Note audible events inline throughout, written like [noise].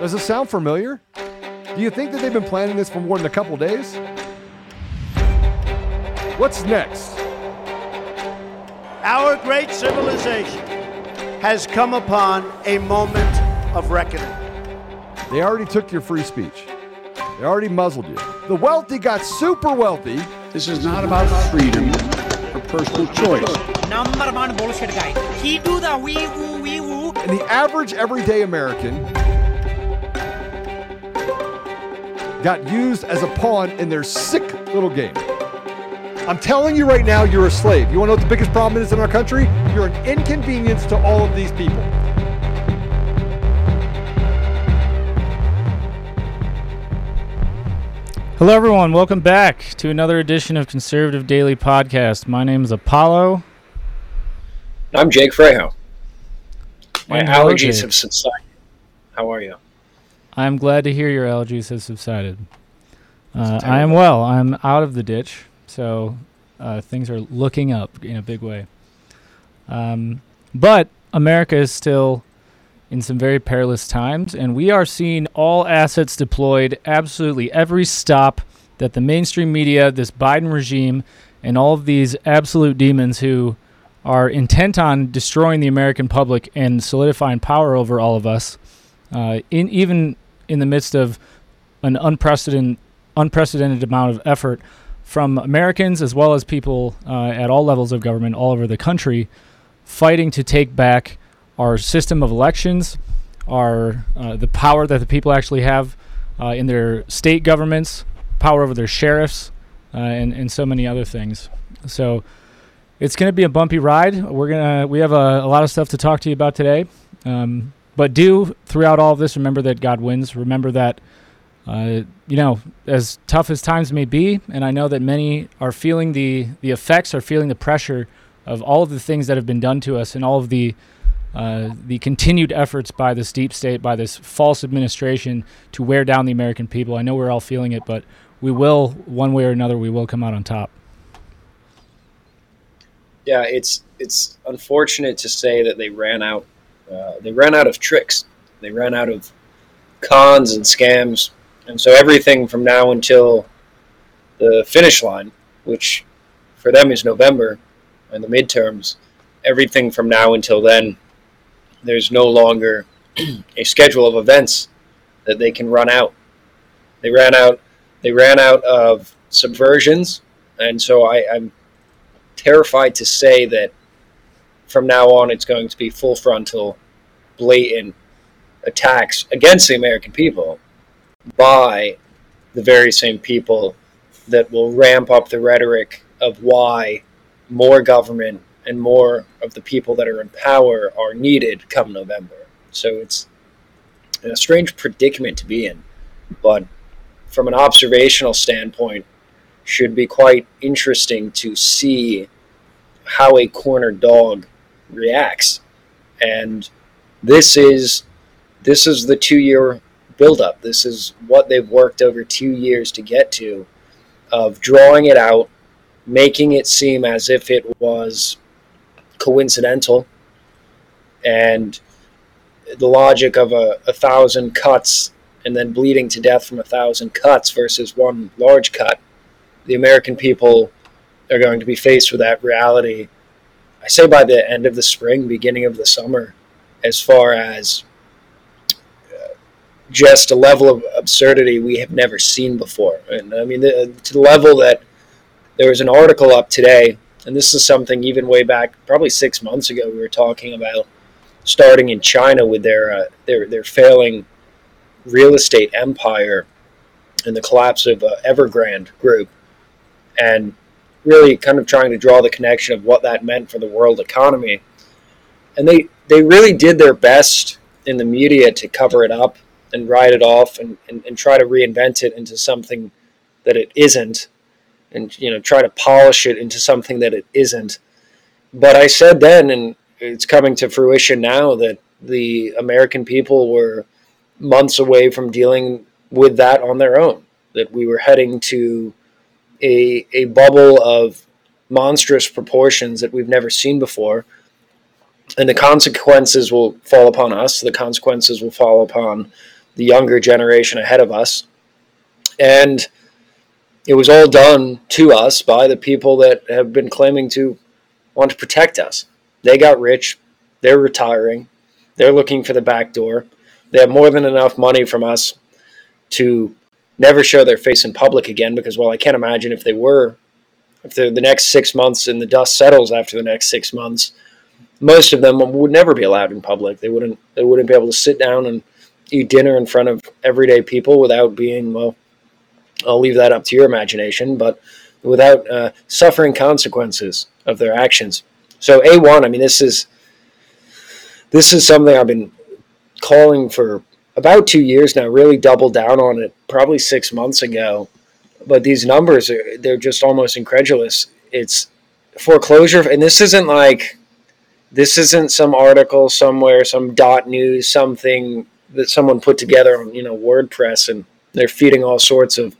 Does it sound familiar? Do you think that they've been planning this for more than a couple days? What's next? Our great civilization has come upon a moment of reckoning. They already took your free speech. They already muzzled you. The wealthy got super wealthy. This is not about freedom or personal choice. Number one bullshit guy. He do the wee woo wee woo. And the average everyday American got used as a pawn in their sick little game. I'm telling you right now, you're a slave. You want to know what the biggest problem is in our country? You're an inconvenience to all of these people. Hello, everyone. Welcome back to another edition of Conservative Daily Podcast. My name is Apollo. I'm Jake Frejo. My And allergies have subsided. How are you? I'm glad to hear your allergies have subsided. Uh, I am well. I'm out of the ditch, so uh, things are looking up in a big way. Um, but America is still in some very perilous times, and we are seeing all assets deployed, absolutely every stop that the mainstream media, this Biden regime, and all of these absolute demons who are intent on destroying the American public and solidifying power over all of us, uh, in even in the midst of an unprecedented unprecedented amount of effort from Americans as well as people uh, at all levels of government all over the country fighting to take back our system of elections, our uh, the power that the people actually have uh, in their state governments, power over their sheriffs, uh, and and so many other things. So it's going to be a bumpy ride. We're gonna we have a, a lot of stuff to talk to you about today. Um, but do throughout all of this remember that God wins. Remember that uh, you know as tough as times may be, and I know that many are feeling the the effects, are feeling the pressure of all of the things that have been done to us, and all of the uh, the continued efforts by this deep state, by this false administration to wear down the American people. I know we're all feeling it, but we will, one way or another, we will come out on top. Yeah, it's it's unfortunate to say that they ran out. Uh, they ran out of tricks. They ran out of cons and scams, and so everything from now until the finish line, which for them is November, and the midterms, everything from now until then, there's no longer [clears throat] a schedule of events that they can run out. They ran out. They ran out of subversions, and so I, I'm terrified to say that from now on it's going to be full frontal, blatant attacks against the American people by the very same people that will ramp up the rhetoric of why more government and more of the people that are in power are needed come November. So it's a strange predicament to be in, but from an observational standpoint, should be quite interesting to see how a corner dog reacts. And this is this is the two year buildup. This is what they've worked over two years to get to of drawing it out, making it seem as if it was coincidental and the logic of a, a thousand cuts and then bleeding to death from a thousand cuts versus one large cut the American people are going to be faced with that reality. I say by the end of the spring, beginning of the summer, as far as uh, just a level of absurdity we have never seen before. And I mean, the, to the level that there was an article up today, and this is something even way back, probably six months ago, we were talking about starting in China with their uh, their their failing real estate empire and the collapse of uh, Evergrande Group and really kind of trying to draw the connection of what that meant for the world economy. And they, they really did their best in the media to cover it up and write it off and, and, and try to reinvent it into something that it isn't and you know try to polish it into something that it isn't. But I said then and it's coming to fruition now that the American people were months away from dealing with that on their own. That we were heading to a, a bubble of monstrous proportions that we've never seen before. And the consequences will fall upon us. The consequences will fall upon the younger generation ahead of us. And it was all done to us by the people that have been claiming to want to protect us. They got rich, they're retiring, they're looking for the back door. They have more than enough money from us to never show their face in public again because, well, I can't imagine if they were, if the next six months and the dust settles after the next six months, most of them would never be allowed in public. They wouldn't, they wouldn't be able to sit down and eat dinner in front of everyday people without being, well, I'll leave that up to your imagination, but without uh, suffering consequences of their actions. So A1, I mean, this is this is something I've been calling for about two years now. Really doubled down on it probably six months ago, but these numbers are they're just almost incredulous. It's foreclosure, and this isn't like this isn't some article somewhere, some dot news, something that someone put together on you know WordPress, and they're feeding all sorts of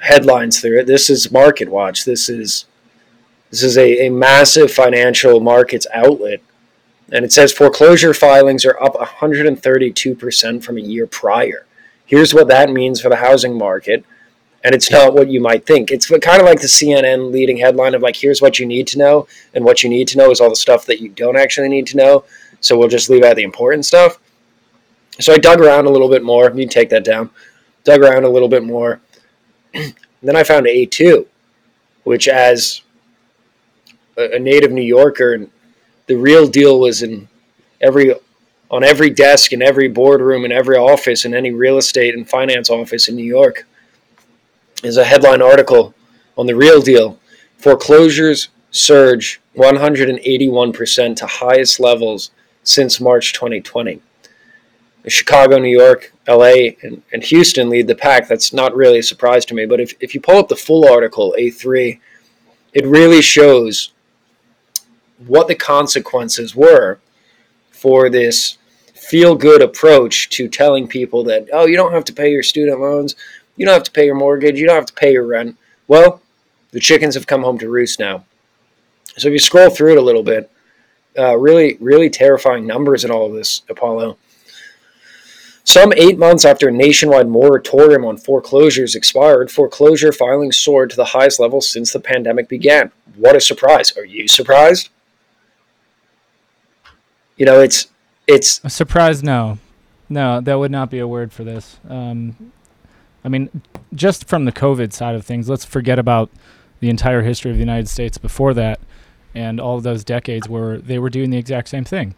headlines through it. This is Market Watch. This is this is a, a massive financial markets outlet. And it says foreclosure filings are up 132% from a year prior. Here's what that means for the housing market. And it's not what you might think. It's kind of like the CNN leading headline of like, here's what you need to know. And what you need to know is all the stuff that you don't actually need to know. So we'll just leave out the important stuff. So I dug around a little bit more. You take that down. Dug around a little bit more. [clears throat] then I found A2, which as a, native New Yorker, and the real deal was in every on every desk in every boardroom in every office in any real estate and finance office in New York is a headline article on the real deal. Foreclosures surge 181% to highest levels since March 2020. Chicago, New York, LA, and, and Houston lead the pack. That's not really a surprise to me. But if, if you pull up the full article, A3, it really shows what the consequences were for this feel good approach to telling people that, oh, you don't have to pay your student loans, you don't have to pay your mortgage, you don't have to pay your rent. Well, the chickens have come home to roost now. So if you scroll through it a little bit, uh, really, really terrifying numbers in all of this, Apollo. Some eight months after a nationwide moratorium on foreclosures expired, foreclosure filings soared to the highest level since the pandemic began. What a surprise. Are you surprised? You know, it's it's a surprise. No, no, that would not be a word for this. Um, I mean, just from the COVID side of things, let's forget about the entire history of the United States before that, and all those decades where they were doing the exact same thing.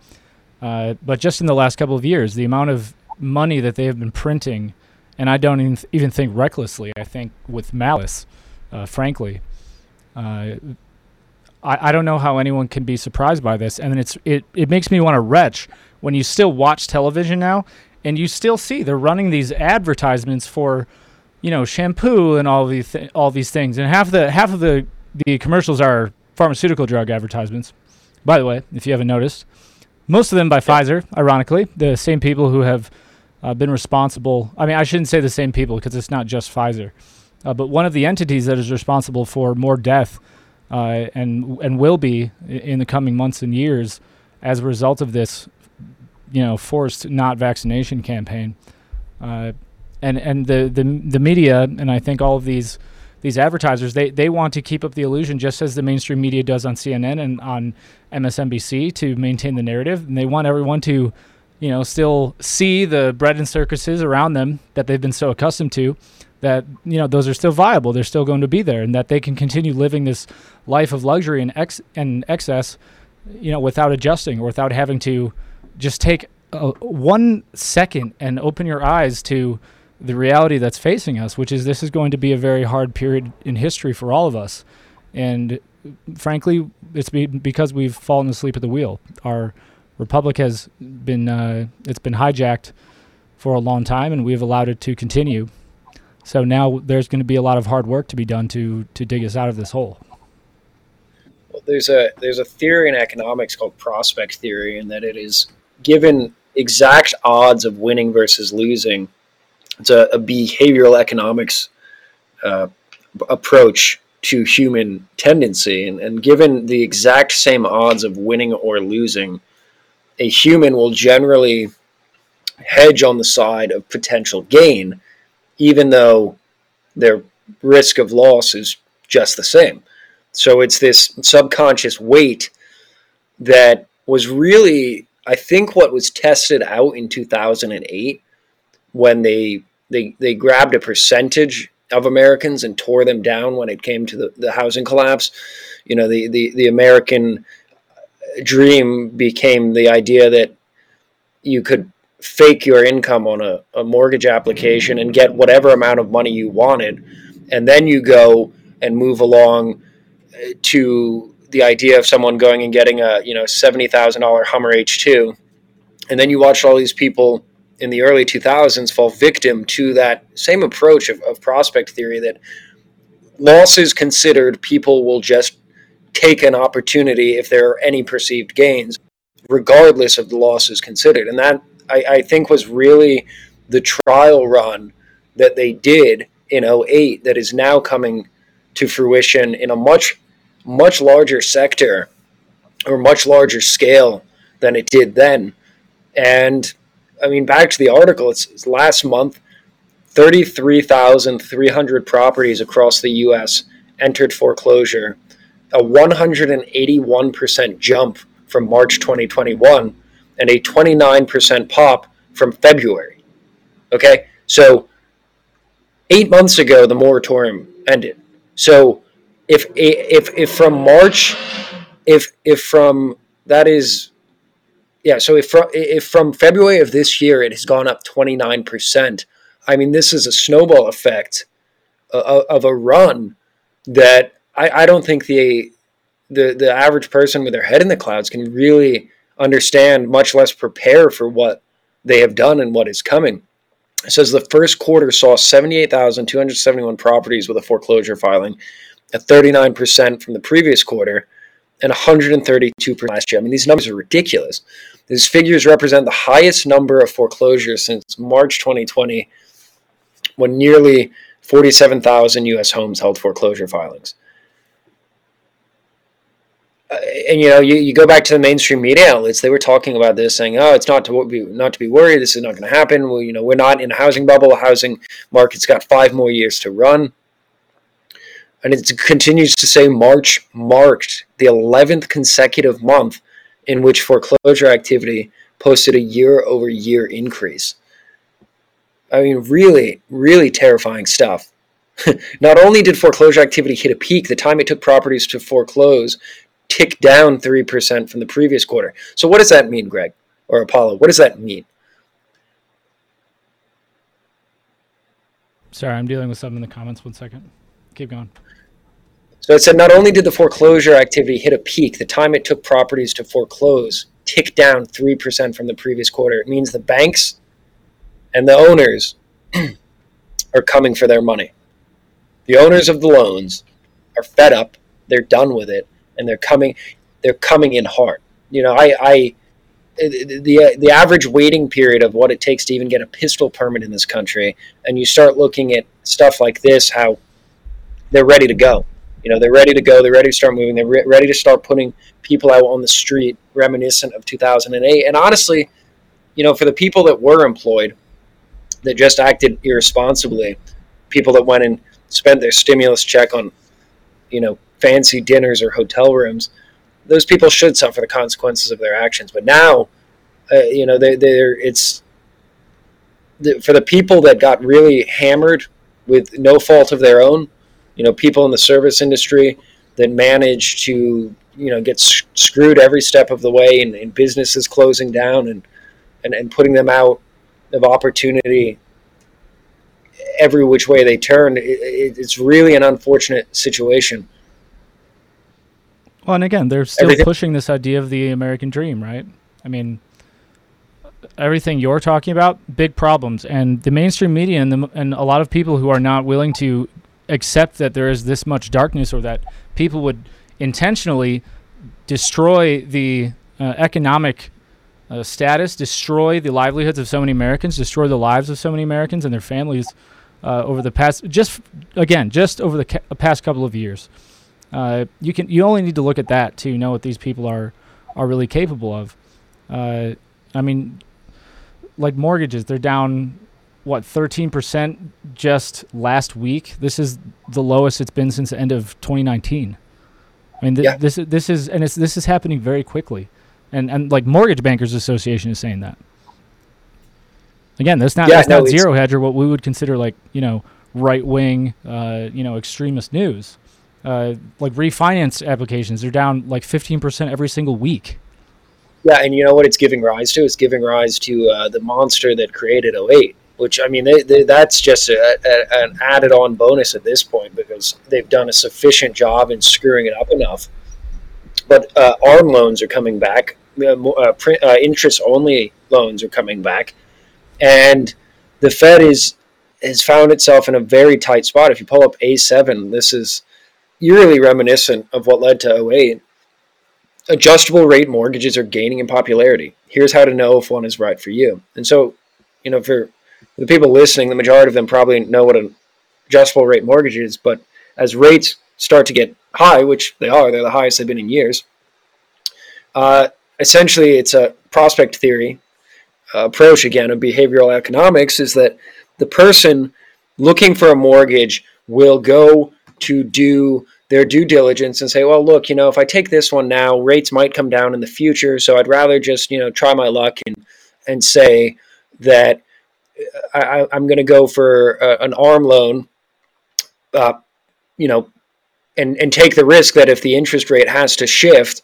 Uh, but just in the last couple of years, the amount of money that they have been printing, and I don't even, th- even think recklessly. I think with malice, uh, frankly. Uh, I, I don't know how anyone can be surprised by this, and it's it it makes me want to retch when you still watch television now, and you still see they're running these advertisements for, you know, shampoo and all these th- all these things, and half the half of the the commercials are pharmaceutical drug advertisements. By the way, if you haven't noticed, most of them by Pfizer, ironically, the same people who have uh, been responsible. I mean, I shouldn't say the same people because it's not just Pfizer, uh, but one of the entities that is responsible for more death uh, and and will be in the coming months and years as a result of this, you know, forced not vaccination campaign. Uh, and and the, the the media and I think all of these these advertisers they they want to keep up the illusion just as the mainstream media does on CNN and on MSNBC to maintain the narrative, and they want everyone to you know, still see the bread and circuses around them that they've been so accustomed to, that you know those are still viable. They're still going to be there, and that they can continue living this life of luxury and ex and excess, you know, without adjusting or without having to just take a, one second and open your eyes to the reality that's facing us, which is this is going to be a very hard period in history for all of us, and frankly, it's be because we've fallen asleep at the wheel. Our Republic has been uh, it's been hijacked for a long time, and we've allowed it to continue. So now there's going to be a lot of hard work to be done to to dig us out of this hole. Well, there's a there's a theory in economics called prospect theory, and that it is given exact odds of winning versus losing. It's a, a behavioral economics uh, approach to human tendency, and, and given the exact same odds of winning or losing a human will generally hedge on the side of potential gain, even though their risk of loss is just the same. So it's this subconscious weight that was really, I think, what was tested out in 2008 when they they they grabbed a percentage of Americans and tore them down when it came to the, the housing collapse. You know, the, the, the American dream became the idea that you could fake your income on a, a mortgage application and get whatever amount of money you wanted. And then you go and move along uh, to the idea of someone going and getting a you know seventy thousand dollar Hummer H two, and then you watch all these people in the early two thousands fall victim to that same approach of, of prospect theory that losses considered, people will just take an opportunity if there are any perceived gains, regardless of the losses considered, and that I, I think was really the trial run that they did in 08 that is now coming to fruition in a much much larger sector or much larger scale than it did then. And I mean, back to the article, it's, it's last month, 33,300 properties across the U.S. entered foreclosure, a 181% jump from March 2021, and a 29% pop from February. Okay, so eight months ago, the moratorium ended. So if if if from March, if if from that is, yeah. So if from if from February of this year it has gone up twenty nine percent. I mean, this is a snowball effect of, of a run that I, I don't think the the the average person with their head in the clouds can really understand, much less prepare for what they have done and what is coming. It says the first quarter saw 78,271 properties with a foreclosure filing, at 39% from the previous quarter and 132% last year. I mean, these numbers are ridiculous. These figures represent the highest number of foreclosures since March 2020, when nearly 47,000 U.S. homes held foreclosure filings. Uh, and you know, you, you go back to the mainstream media outlets; they were talking about this, saying, "Oh, it's not to be not to be worried. This is not going to happen. Well, you know, we're not in a housing bubble. The housing market's got five more years to run." and it continues to say March marked the 11th consecutive month in which foreclosure activity posted a year over year increase. I mean, really, really terrifying stuff. [laughs] Not only did foreclosure activity hit a peak, the time it took properties to foreclose ticked down 3% from the previous quarter. So, what does that mean, Greg or Apollo? What does that mean? Sorry, I'm dealing with something in the comments. One second. Keep going. So it said not only did the foreclosure activity hit a peak, the time it took properties to foreclose ticked down 3% from the previous quarter. It means the banks and the owners [clears throat] are coming for their money. The owners of the loans are fed up, they're done with it, and they're coming they're coming in hard. You know, I, I the the average waiting period of what it takes to even get a pistol permit in this country, and you start looking at stuff like this, how they're ready to go. You know, they're ready to go. They're ready to start moving. They're re- ready to start putting people out on the street, reminiscent of 2008. And honestly, you know, for the people that were employed, that just acted irresponsibly, people that went and spent their stimulus check on, you know, fancy dinners or hotel rooms, those people should suffer the consequences of their actions. But now, uh, you know, they, they're it's for the people that got really hammered with no fault of their own you know people in the service industry that managed to you know get screwed every step of the way and, and businesses closing down and, and and putting them out of opportunity every which way they turn it, it, it's really an unfortunate situation well and again they're still Everything. pushing this idea of the american dream right i mean everything you're talking about big problems and the mainstream media and, the, and a lot of people who are not willing to accept that there is this much darkness or that people would intentionally destroy the uh, economic uh, status, destroy the livelihoods of so many Americans, destroy the lives of so many Americans and their families uh, over the past just again just over the ca- past couple of years. Uh, you can you only need to look at that to know what these people are are really capable of. Uh, I mean, like mortgages, they're down what 13% just last week. This is the lowest it's been since the end of 2019. I mean, th- Yeah. this this is and it's this is happening very quickly, and and like Mortgage Bankers Association is saying that. Again, that's not Yeah, that's no, not zero hedge or what we would consider like you know right wing, uh, you know extremist news. Uh, like refinance applications, they're down like 15% every single week. Yeah, and you know what it's giving rise to? It's giving rise to uh, the monster that created 08, which, I mean, they, they, that's just a, a, an added on bonus at this point because they've done a sufficient job in screwing it up enough. But uh, ARM loans are coming back, uh, uh, print, uh, interest only loans are coming back. And the Fed is has found itself in a very tight spot. If you pull up A7, this is eerily reminiscent of what led to 08 adjustable rate mortgages are gaining in popularity. Here's how to know if one is right for you. And so, you know, for the people listening, the majority of them probably know what an adjustable rate mortgage is, but as rates start to get high, which they are, they're the highest they've been in years, uh, essentially it's a prospect theory approach again of behavioral economics is that the person looking for a mortgage will go to do their due diligence and say, well, look, you know, if I take this one now, rates might come down in the future, so I'd rather just, you know, try my luck and and say that I, I'm going to go for uh, an arm loan, uh, you know, and and take the risk that if the interest rate has to shift,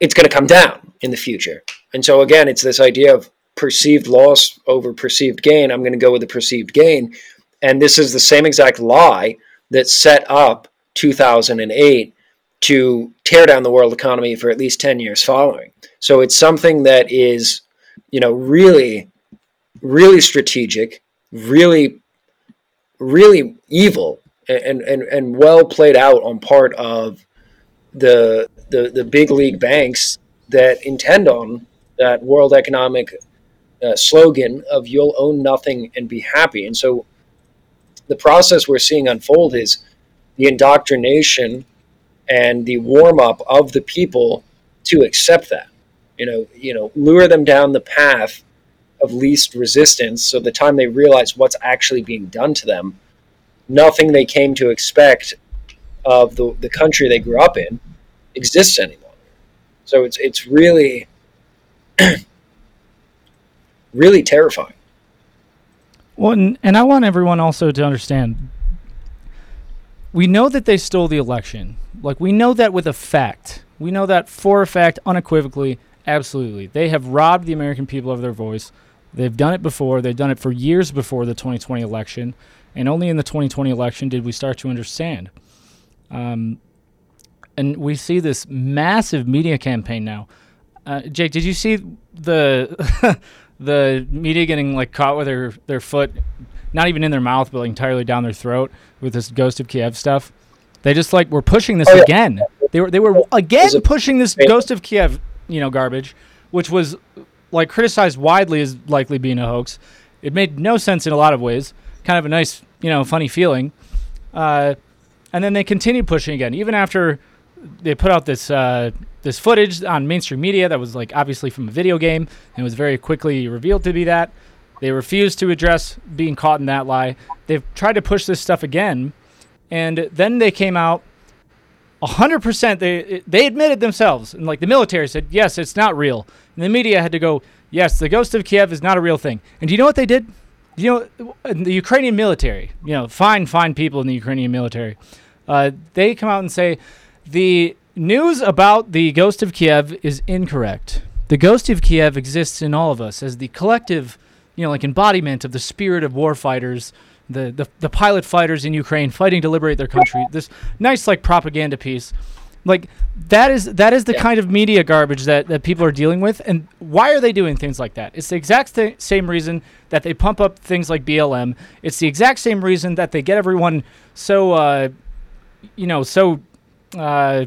it's going to come down in the future. And so again, it's this idea of perceived loss over perceived gain. I'm going to go with the perceived gain, and this is the same exact lie that set up 2008 to tear down the world economy for at least 10 years following. So it's something that is, you know, really, really strategic, really, really evil, and and, and well played out on part of the, the the big league banks that intend on that world economic uh, slogan of "You'll own nothing and be happy." And so, the process we're seeing unfold is the indoctrination and the warm up of the people to accept that. You know, you know, lure them down the path of least resistance. So the time they realize what's actually being done to them, nothing they came to expect of the, the country they grew up in exists anymore. So it's it's really [clears throat] really terrifying. Well, and, and I want everyone also to understand we know that they stole the election. Like, we know that with a fact. We know that for a fact, unequivocally, absolutely. They have robbed the American people of their voice. They've done it before. They've done it for years before the 2020 election. And only in the 2020 election did we start to understand. Um, and we see this massive media campaign now. Uh, Jake, did you see the [laughs] the media getting like caught with their, their foot, not even in their mouth, but like entirely down their throat with this Ghost of Kiev stuff? They just like were pushing this Oh, yeah. again. They were they were again pushing this. Ghost of Kiev, you know, garbage, which was like criticized widely as likely being a hoax. It made no sense in a lot of ways. Kind of a nice, you know, funny feeling. Uh, and then they continued pushing again, even after they put out this uh, this footage on mainstream media that was like obviously from a video game and it was very quickly revealed to be that. They refused to address being caught in that lie. They've tried to push this stuff again, and then they came out. 100% they they admitted themselves and like the military said yes it's not real and the media had to go yes the ghost of kiev is not a real thing and do you know what they did you know the ukrainian military you know fine fine people in the ukrainian military uh, they come out and say the news about the ghost of Kiev is incorrect. The ghost of Kiev exists in all of us as the collective, you know, like embodiment of the spirit of war fighters, the, the, the pilot fighters in Ukraine fighting to liberate their country. This nice like propaganda piece. Like that is that is the Yeah. kind of media garbage that, that people are dealing with. And why are they doing things like that? It's the exact th- same reason that they pump up things like BLM. It's the exact same reason that they get everyone so uh, you know, so uh,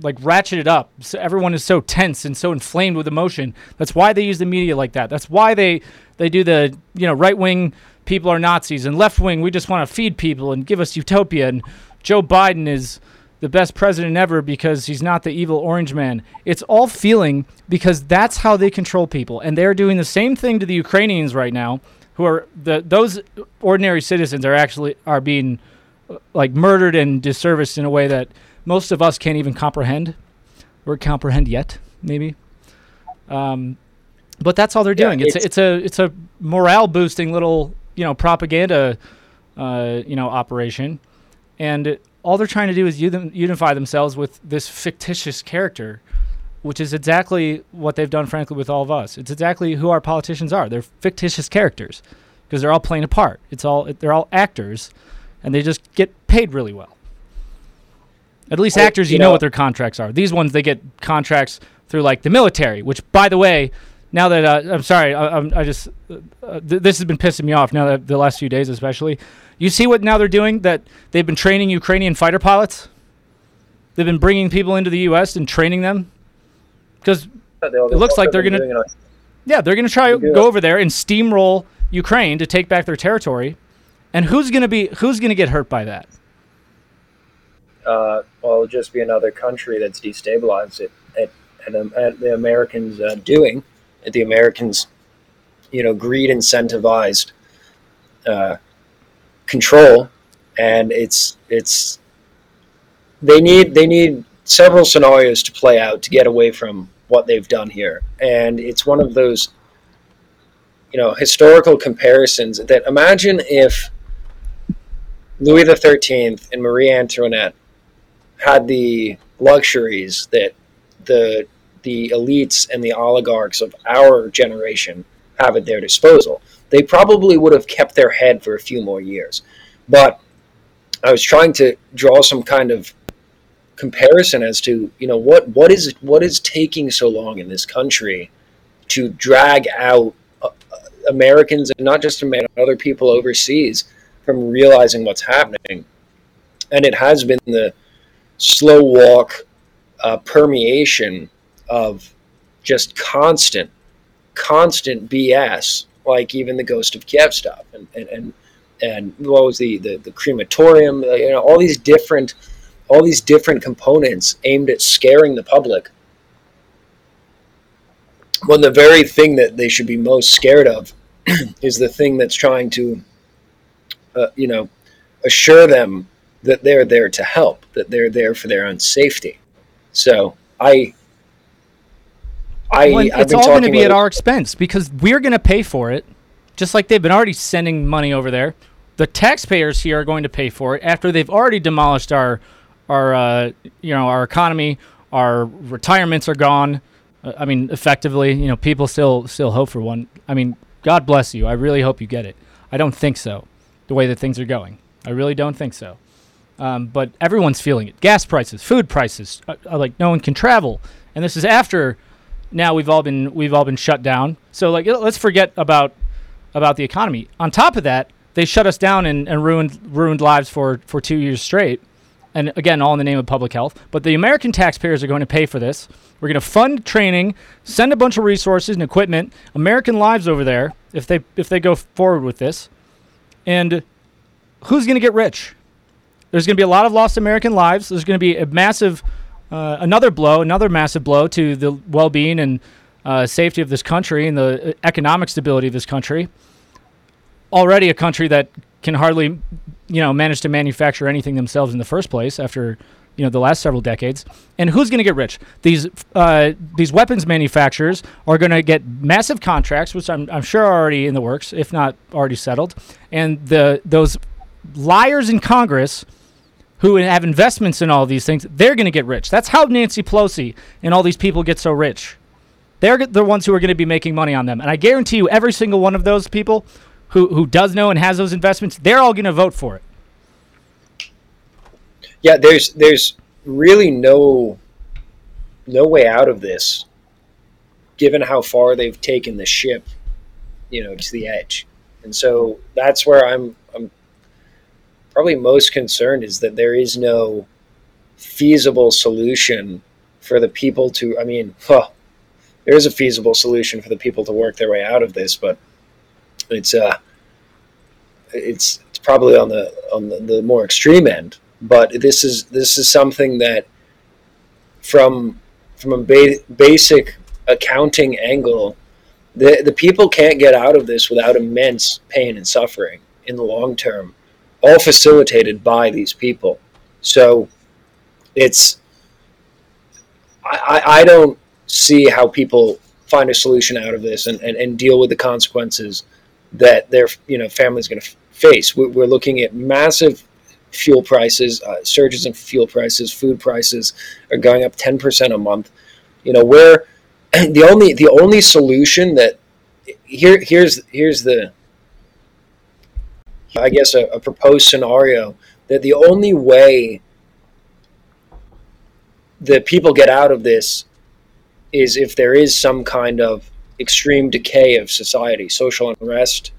like ratcheted up. So everyone is so tense and so inflamed with emotion. That's why they use the media like that. That's why they they do the you know right wing people are Nazis and left wing we just want to feed people and give us utopia and Joe Biden is the best president ever because he's not the evil orange man. It's all feeling because that's how they control people. And they're doing the same thing to the Ukrainians right now, who are the those ordinary citizens are actually are being uh, like murdered and disserviced in a way that most of us can't even comprehend or comprehend yet, maybe. Um, but that's all they're Yeah, doing. it's it's- it's a it's a morale boosting little you know propaganda uh, you know operation, and all they're trying to do is uni- unify themselves with this fictitious character, which is exactly what they've done, frankly, with all of us. It's exactly who our politicians are. They're fictitious characters because they're all playing a part. It's all they're all actors, and they just get paid really well. At least Well, actors, you, you know, know- what their contracts are. These ones, they get contracts through like the military. Which, by the way, now that uh, I'm sorry, I, I'm, I just uh, uh, th- this has been pissing me off now that the last few days, especially. You see what now they're doing? That they've been training Ukrainian fighter pilots. They've been bringing people into the U.S. and training them because It looks like they're gonna- yeah, they're going to try to go over there and steamroll Ukraine to take back their territory. And who's going to be who's going to get hurt by that? Uh, well, it'll just be another country that's destabilized it at, at, at the Americans uh, doing, at the Americans, you know, greed incentivized uh, control, and it's it's they need they need several scenarios to play out to get away from what they've done here, and it's one of those you know historical comparisons that imagine if Louis Thirteenth and Marie Antoinette had the luxuries that the the elites and the oligarchs of our generation have at their disposal. They probably would have kept their head for a few more years. But I was trying to draw some kind of comparison as to, you know, what what is what is taking so long in this country to drag out uh, Americans and not just Americans, other people overseas from realizing what's happening. And it has been the slow walk uh, permeation of just constant, constant BS, like even the Ghost of Kiev stuff, and and and, and what was the, the the crematorium, uh, you know, all these different, all these different components aimed at scaring the public. When the very thing that they should be most scared of [clears throat] is the thing that's trying to, uh, you know, assure them that they're there to help, that they're there for their own safety. So I, I, Well, been all going to be at our expense because we're going to pay for it, just like they've been already sending money over there. The taxpayers here are going to pay for it after they've already demolished our, our, uh, you know, our economy. Our retirements are gone. Uh, I mean, effectively, you know, people still still hope for one. I mean, God bless you. I really hope you get it. I don't think so, the way that things are going. I really don't think so. Um, but everyone's feeling it. Gas prices, food prices, uh, uh, like no one can travel, and this is after now we've all been we've all been shut down. So like let's forget about about the economy. On top of that, they shut us down and, and ruined ruined lives for for two years straight. And again, all in the name of public health. But the American taxpayers are going to pay for this. We're going to fund training, send a bunch of resources and equipment, American lives over there if they if they go forward with this. And who's going to get rich? There's going to be a lot of lost American lives. There's going to be a massive, uh, another blow, another massive blow to the well-being and uh, safety of this country and the uh, economic stability of this country. Already a country that can hardly, you know, manage to manufacture anything themselves in the first place after, you know, the last several decades. And who's going to get rich? These uh, these weapons manufacturers are going to get massive contracts, which I'm, I'm sure are already in the works, if not already settled. And the those liars in Congress who have investments in all these things, they're going to get rich. That's how Nancy Pelosi and all these people get so rich. They're the ones who are going to be making money on them. And I guarantee you, every single one of those people who, who does know and has those investments, they're all going to vote for it. yeah there's there's really no no way out of this given how far they've taken the ship you know to the edge and so that's where i'm i'm probably most concerned is that there is no feasible solution for the people to i mean well there is a feasible solution for the people to work their way out of this but it's uh it's it's probably on the on the, the more extreme end. But this is this is something that from from a ba- basic accounting angle, the the people can't get out of this without immense pain and suffering in the long term, all facilitated by these people. So it's I, I, don't see how people find a solution out of this and, and, and deal with the consequences that their you know family's going to face. We're, we're looking at massive fuel prices, uh, surges in fuel prices, food prices are going up 10% a month. You know, where [clears throat] the only the only solution that here here's here's the I guess a, a proposed scenario that the only way that people get out of this is if there is some kind of extreme decay of society, social unrest,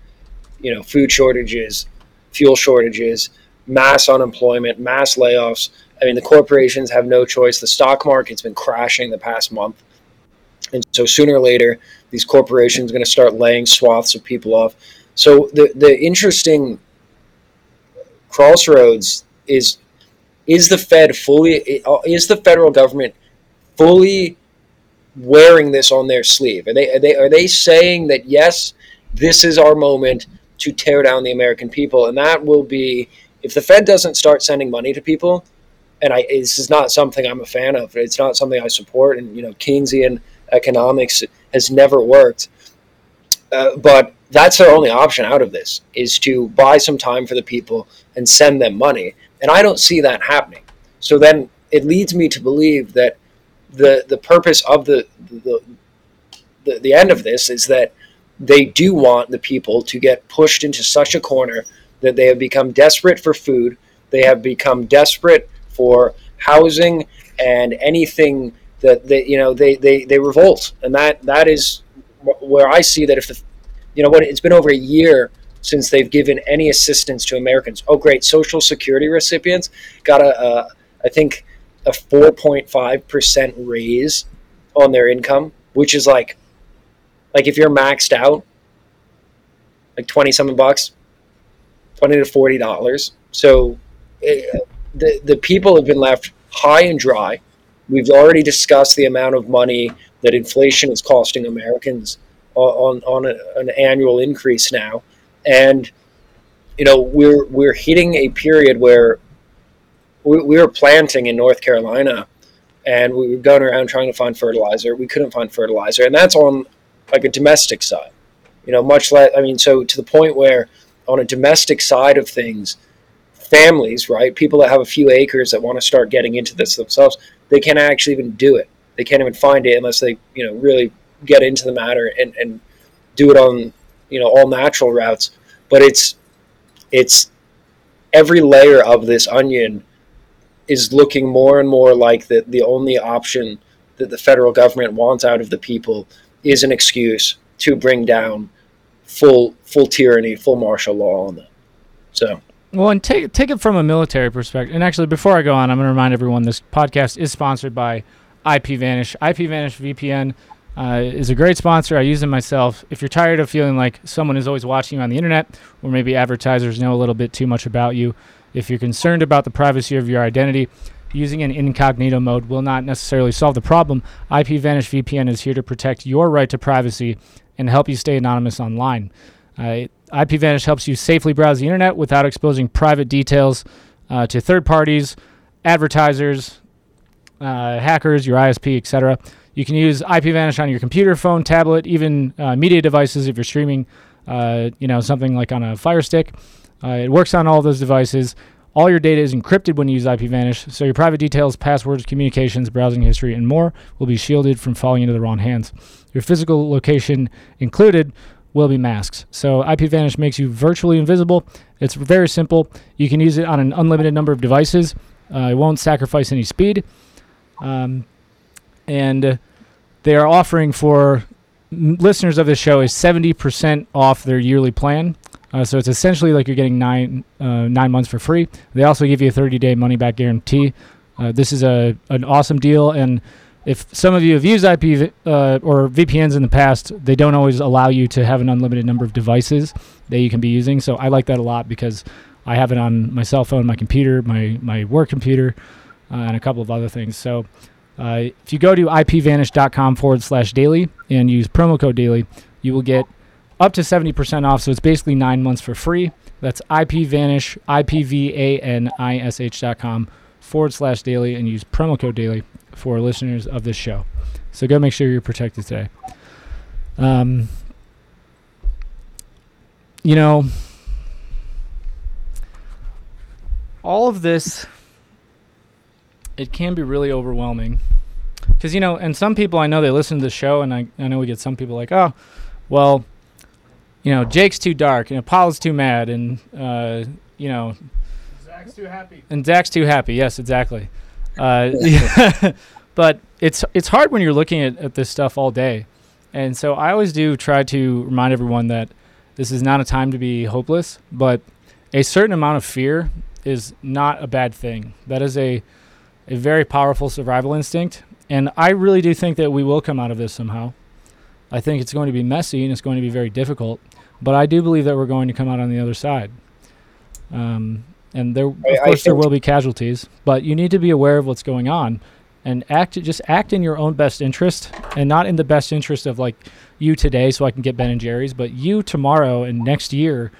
you know, food shortages, fuel shortages, mass unemployment, mass layoffs. I mean, the corporations have no choice. The stock market's been crashing the past month. And so sooner or later, these corporations are going to start laying swaths of people off. So the, the interesting crossroads is is the Fed fully is the federal government fully wearing this on their sleeve? Are they are they are they saying that yes, this is our moment to tear down the American people, and that will be if the Fed doesn't start sending money to people, and I this is not something I'm a fan of. It's not something I support, and you know Keynesian economics has never worked. Uh, but that's their only option out of this is to buy some time for the people and send them money, and I don't see that happening. So then it leads me to believe that the the purpose of the the, the, the end of this is that they do want the people to get pushed into such a corner that they have become desperate for food, they have become desperate for housing and anything that they you know they they, they revolt, and that that is where I see that if the you know what it's been over a year since they've given any assistance to Americans. Oh, great! Social Security recipients got a, a I think a 4.5 percent raise on their income, which is like like if you're maxed out, like twenty something bucks, twenty to forty dollars. So it, eh, the the people have been left high and dry. We've already discussed the amount of money that inflation is costing Americans on on a, an annual increase now, and you know we're we're hitting a period where we, we were planting in North Carolina, and we were going around trying to find fertilizer. We couldn't find fertilizer, and that's on like a domestic side. You know, much less. I mean, so to the point where on a domestic side of things, families, right, people that have a few acres that want to start getting into this themselves, they can't actually even do it. They can't even find it unless they, you know, really get into the matter and, and do it on, you know, all natural routes. But it's it's every layer of this onion is looking more and more like the, the only option that the federal government wants out of the people is an excuse to bring down full full tyranny, full martial law on them. So. Well, and take take it from a military perspective. And actually, before I go on, I'm going to remind everyone this podcast is sponsored by IPVanish. IPVanish VPN uh, is a great sponsor. I use them myself. If you're tired of feeling like someone is always watching you on the internet, or maybe advertisers know a little bit too much about you, if you're concerned about the privacy of your identity, using an incognito mode will not necessarily solve the problem. IPVanish VPN is here to protect your right to privacy and help you stay anonymous online. Uh, IPVanish helps you safely browse the internet without exposing private details uh, to third parties, advertisers, uh, hackers, your ISP, etc. You can use IPVanish on your computer, phone, tablet, even uh, media devices if you're streaming, uh, you know, something like on a Fire Stick. Uh, it works on all those devices. All your data is encrypted when you use IPVanish, so your private details, passwords, communications, browsing history, and more will be shielded from falling into the wrong hands. Your physical location included will be masks. So IPVanish makes you virtually invisible. It's very simple. You can use it on an unlimited number of devices. Uh, it won't sacrifice any speed. Um, and they are offering for listeners of this show is 70% off their yearly plan. Uh, so it's essentially like you're getting nine uh, nine months for free. They also give you a 30 day money back guarantee. Uh, this is a an awesome deal, and if some of you have used IP uh, or VPNs in the past, they don't always allow you to have an unlimited number of devices that you can be using. So I like that a lot because I have it on my cell phone, my computer, my my work computer, uh, and a couple of other things. So uh, if you go to ipvanish.com forward slash daily and use promo code daily, you will get up to 70% off. So it's basically nine months for free. That's ipvanish, I-P-V-A-N-I-S-H.com forward slash daily and use promo code daily for listeners of this show. So go make sure you're protected today. Um, you know, all of this, it can be really overwhelming. Because, you know, and some people I know they listen to the show, and I, I know we get some people like, oh, well, you know, Jake's too dark, and Paul's too mad, and, uh, you know, Zach's too happy. and Zach's too happy. Yes, exactly. Uh, [laughs] but it's it's hard when you're looking at, at this stuff all day, and so I always do try to remind everyone that this is not a time to be hopeless, but a certain amount of fear is not a bad thing. That is a a very powerful survival instinct, and I really do think that we will come out of this somehow. I think it's going to be messy and it's going to be very difficult, but I do believe that we're going to come out on the other side. Um, and there, of I- course, there will be casualties, but you need to be aware of what's going on, and act. Just act in your own best interest, and not in the best interest of like you today, so I can get Ben and Jerry's, but you tomorrow and next year,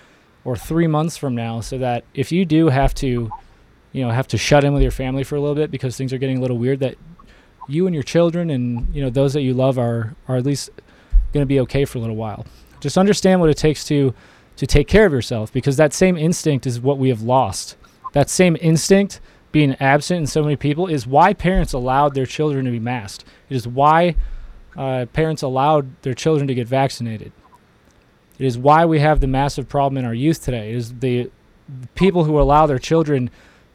or three months from now, so that if you do have to, you know, have to shut in with your family for a little bit because things are getting a little weird, that you and your children and you know those that you love are are at least going to be okay for a little while. Just understand what it takes to to take care of yourself because that same instinct is what we have lost. That same instinct being absent in so many people is why parents allowed their children to be masked. It is why uh, parents allowed their children to get vaccinated. It is why we have the massive problem in our youth today. It is the people who allow their children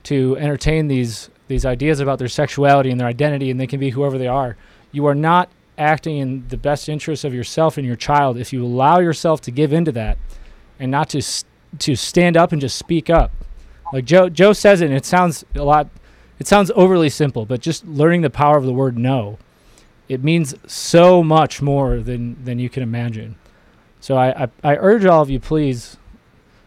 to entertain these these ideas about their sexuality and their identity and they can be whoever they are. You are not acting in the best interest of yourself and your child if you allow yourself to give into that and not to s- to stand up and just speak up. Like Joe Joe says it and it sounds a lot it sounds overly simple, but just learning the power of the word no. It means so much more than than you can imagine. So I, I, I urge all of you please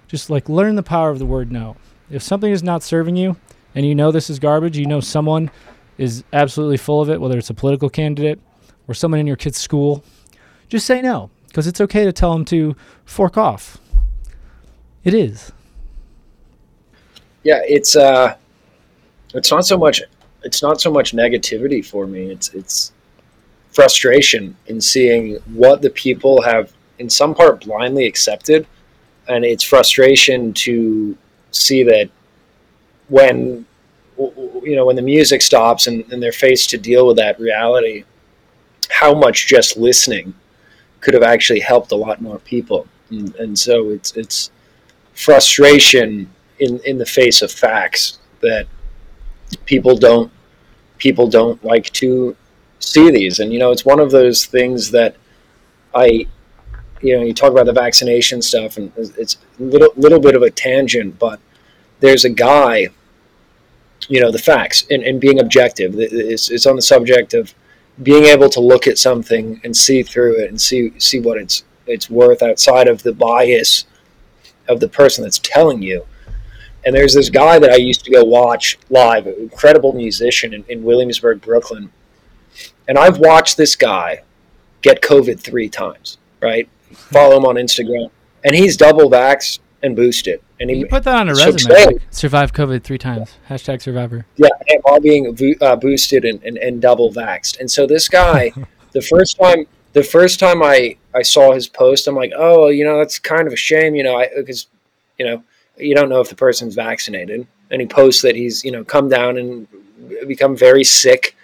just like learn the power of the word no. If something is not serving you and you know this is garbage, you know someone is absolutely full of it, whether it's a political candidate or someone in your kid's school, just say no because it's okay to tell them to fork off. It is. yeah it's uh it's not so much it's not so much negativity for me it's it's frustration in seeing what the people have in some part blindly accepted and it's frustration to see that when you know when the music stops and, and they're faced to deal with that reality how much just listening could have actually helped a lot more people. And, and so it's it's frustration in in the face of facts that people don't people don't like to see these. And you know it's one of those things that i you know you talk about the vaccination stuff and it's a little little bit of a tangent but there's a guy you know the facts and, and being objective it's, it's on the subject of being able to look at something and see through it and see see what it's it's worth outside of the bias of the person that's telling you and there's this guy that I used to go watch live, incredible musician in, in Williamsburg, Brooklyn. And I've watched this guy get COVID three times, right? Follow him on Instagram. And he's double vaxxed and boosted. And he, You put that on a resume. today- like, survived COVID three times. Hashtag survivor. yeah, and while being uh, boosted and, and, and double vaxxed. And so this guy, [laughs] the first time, the first time I, I saw his post, I'm like, oh, you know, that's kind of a shame, you know, because, you know, you don't know if the person's vaccinated. And he posts that he's, you know, come down and become very sick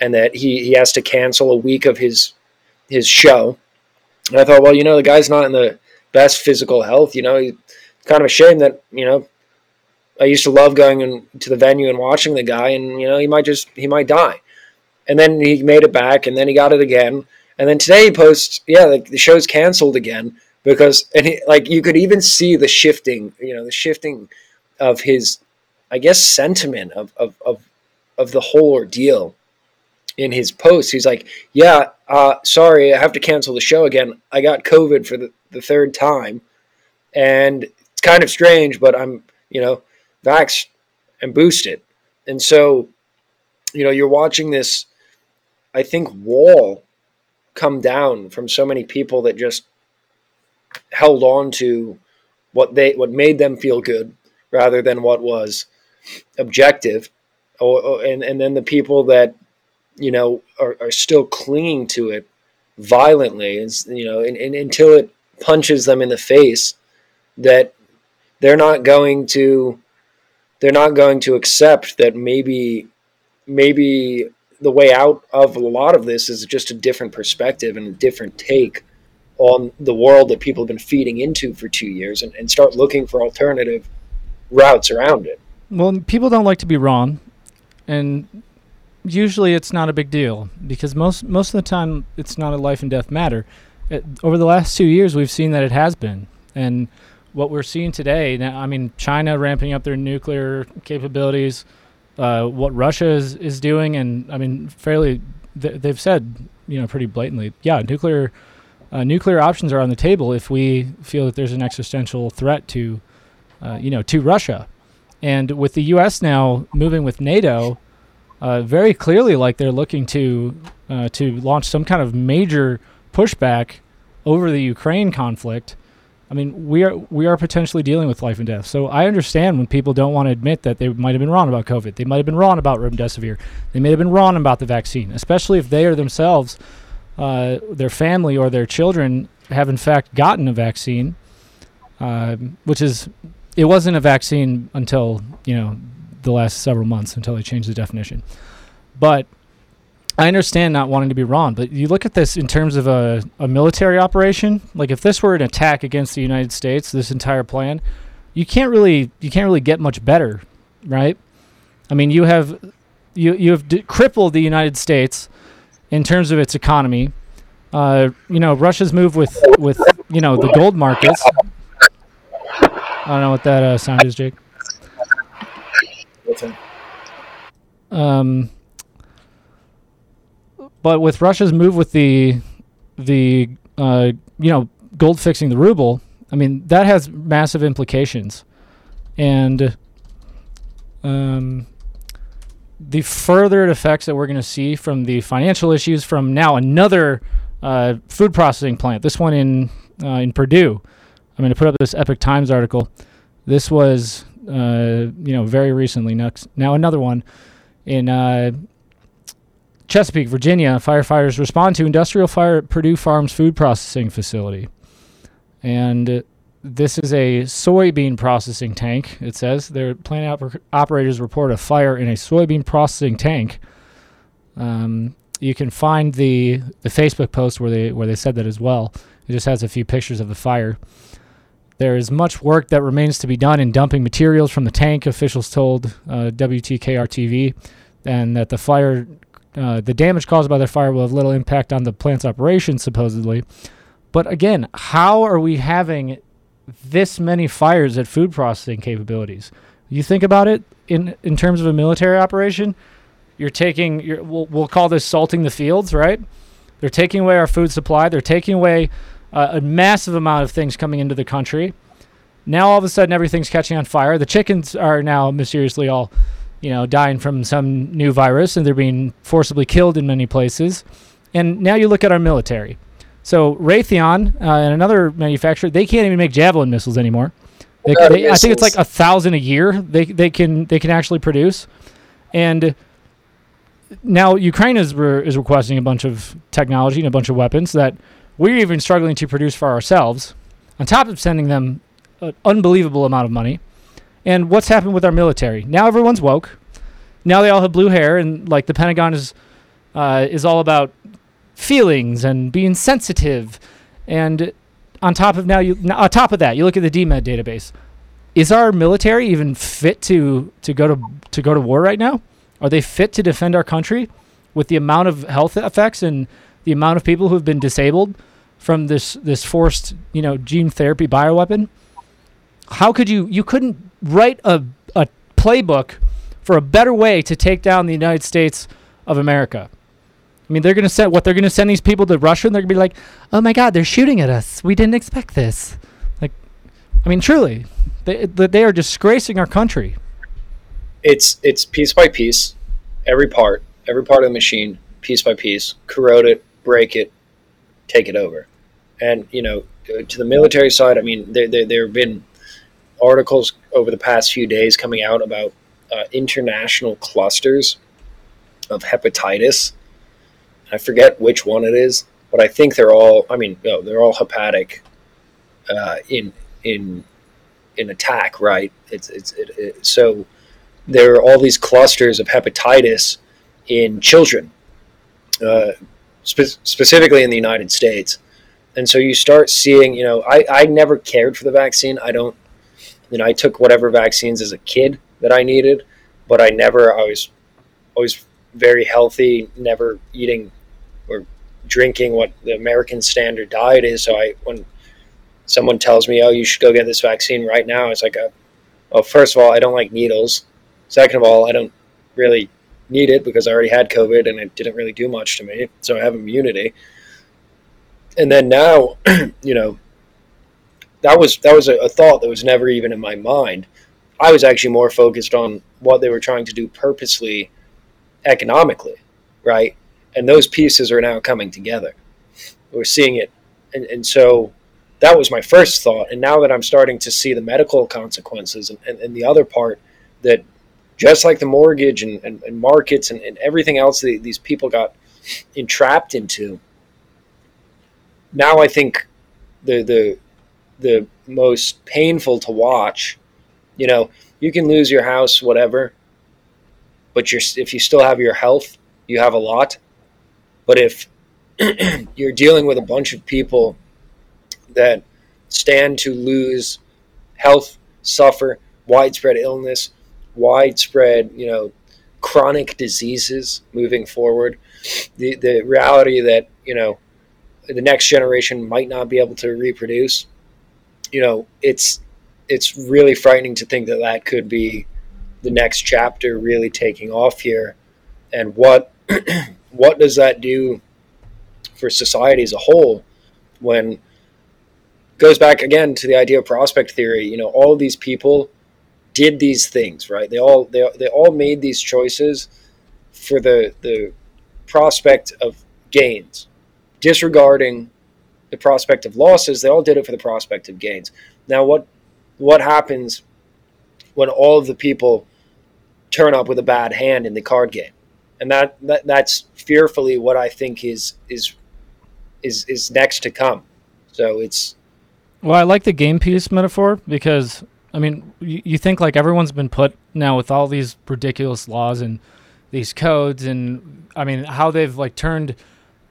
and that he, he has to cancel a week of his his show. And I thought, well, you know, the guy's not in the best physical health. You know, he's kind of a shame that, you know, I used to love going in, to the venue and watching the guy, and you know he might just he might die. And then he made it back, and then he got it again. And then today he posts, yeah, like the show's canceled again because and he, like you could even see the shifting, you know, the shifting of his, I guess, sentiment of of of, of the whole ordeal in his post. He's like, yeah, uh, sorry, I have to cancel the show again. I got COVID for the, the third time, and it's kind of strange, but I'm you know, vax and boost it. And so, you know, you're watching this, I think, wall come down from so many people that just held on to what they what made them feel good rather than what was objective or, and and then the people that you know are, are still clinging to it violently and you know and, and until it punches them in the face that they're not going to they're not going to accept that maybe maybe the way out of a lot of this is just a different perspective and a different take on the world that people have been feeding into for two years and, and start looking for alternative routes around it. Well, people don't like to be wrong, and usually it's not a big deal because most most of the time it's not a life and death matter. It, over the last two years, we've seen that it has been, and what we're seeing today. Now, I mean, China ramping up their nuclear capabilities, uh, what Russia is is doing, and I mean, fairly, th- they've said, you know, pretty blatantly, yeah, nuclear. Uh, nuclear options are on the table if we feel that there's an existential threat to, uh, you know, to Russia. And with the U.S. now moving with NATO, uh, very clearly, like they're looking to uh, to launch some kind of major pushback over the Ukraine conflict. I mean, we are we are potentially dealing with life and death. So I understand when people don't want to admit that they might have been wrong about COVID. They might have been wrong about remdesivir. They may have been wrong about the vaccine, especially if they or themselves, uh, their family or their children have in fact gotten a vaccine, uh, which is it wasn't a vaccine until you know the last several months until they changed the definition. But I understand not wanting to be wrong, but you look at this in terms of a, a military operation. Like if this were an attack against the United States, this entire plan, you can't really you can't really get much better, right? I mean, you have you you have d- crippled the United States in terms of its economy. Uh, you know, Russia's move with with you know the gold markets. I don't know what that uh, sound is, Jake. Um, but with Russia's move with the the uh, you know gold fixing the ruble, I mean that has massive implications, and um, the further effects that we're going to see from the financial issues from now another uh, food processing plant. This one in uh, in Perdue. I'm going to put up this Epoch Times article. This was uh, you know very recently. Now another one in uh, Chesapeake, Virginia. Firefighters respond to industrial fire at Perdue Farms food processing facility, and this is a soybean processing tank. It says their plant oper- operators report a fire in a soybean processing tank. Um, you can find the the Facebook post where they where they said that as well. It just has a few pictures of the fire. There is much work that remains to be done in dumping materials from the tank, officials told uh, WTKR TV, and that the fire, uh, the damage caused by the fire will have little impact on the plant's operation, supposedly. But again, how are we having this many fires at food processing capabilities? You think about it in in terms of a military operation. You're taking, you're, we'll, we'll call this salting the fields, right? They're taking away our food supply. They're taking away uh, a massive amount of things coming into the country. Now all of a sudden everything's catching on fire. The chickens are now mysteriously all, you know, dying from some new virus, and they're being forcibly killed in many places. And now you look at our military. So Raytheon uh, and another manufacturer, they can't even make javelin missiles anymore. They, they, I think it's like a thousand a year. They they can they can actually produce, and now Ukraine is re- is requesting a bunch of technology and a bunch of weapons that we're even struggling to produce for ourselves. On top of sending them an unbelievable amount of money, and what's happened with our military? Now everyone's woke. Now they all have blue hair, and like the Pentagon is uh, is all about feelings and being sensitive. And on top of now, you on top of that, you look at the DMED database. Is our military even fit to to go to to go to war right now? Are they fit to defend our country with the amount of health effects and the amount of people who have been disabled from this this forced you know gene therapy bioweapon? How could you you couldn't write a a playbook for a better way to take down the United States of America? I mean, they're gonna send what they're gonna send these people to Russia, and they're gonna be like, "Oh my God, they're shooting at us. We didn't expect this." Like, I mean, truly, they they are disgracing our country. It's it's piece by piece, every part, every part of the machine, piece by piece, corrode it, break it, take it over. And you know, to the military side, I mean, there there, there have been articles over the past few days coming out about uh, international clusters of hepatitis. I forget which one it is, but I think they're all. I mean, no, they're all hepatic uh, in in in attack, right? It's it's it, it, so there are all these clusters of hepatitis in children, uh, spe- specifically in the United States, and so you start seeing. You know, I I never cared for the vaccine. I don't. You know, I took whatever vaccines as a kid that I needed, but I never. I was always very healthy, never eating or drinking what the American standard diet is. So I when someone tells me, "Oh, you should go get this vaccine right now," it's like, a, "Oh, first of all, I don't like needles. Second of all, I don't really need it because I already had COVID and it didn't really do much to me, so I have immunity." And then now, [clears throat] you know, that was that was a, a thought that was never even in my mind. I was actually more focused on what they were trying to do purposely economically, right? And those pieces are now coming together. We're seeing it. And, and so that was my first thought. And now that I'm starting to see the medical consequences and, and, and the other part that just like the mortgage and, and, and markets and, and everything else that these people got entrapped into, now I think the, the, the most painful to watch, you know, you can lose your house, whatever, but you're, if you still have your health, you have a lot. But if [clears throat] you're dealing with a bunch of people that stand to lose health, suffer widespread illness, widespread, you know, chronic diseases moving forward, the the reality that you know the next generation might not be able to reproduce, you know, it's it's really frightening to think that that could be the next chapter really taking off here. And what [clears throat] what does that do for society as a whole when goes back again to the idea of prospect theory you know all these people did these things right? They all they, they all made these choices for the the prospect of gains. Disregarding the prospect of losses they all did it for the prospect of gains. Now what what happens when all of the people turn up with a bad hand in the card game, and that, that that's fearfully what I think is is is is next to come. So it's well, I like the game piece metaphor because I mean, you, you think like everyone's been put now with all these ridiculous laws and these codes, and I mean how they've like turned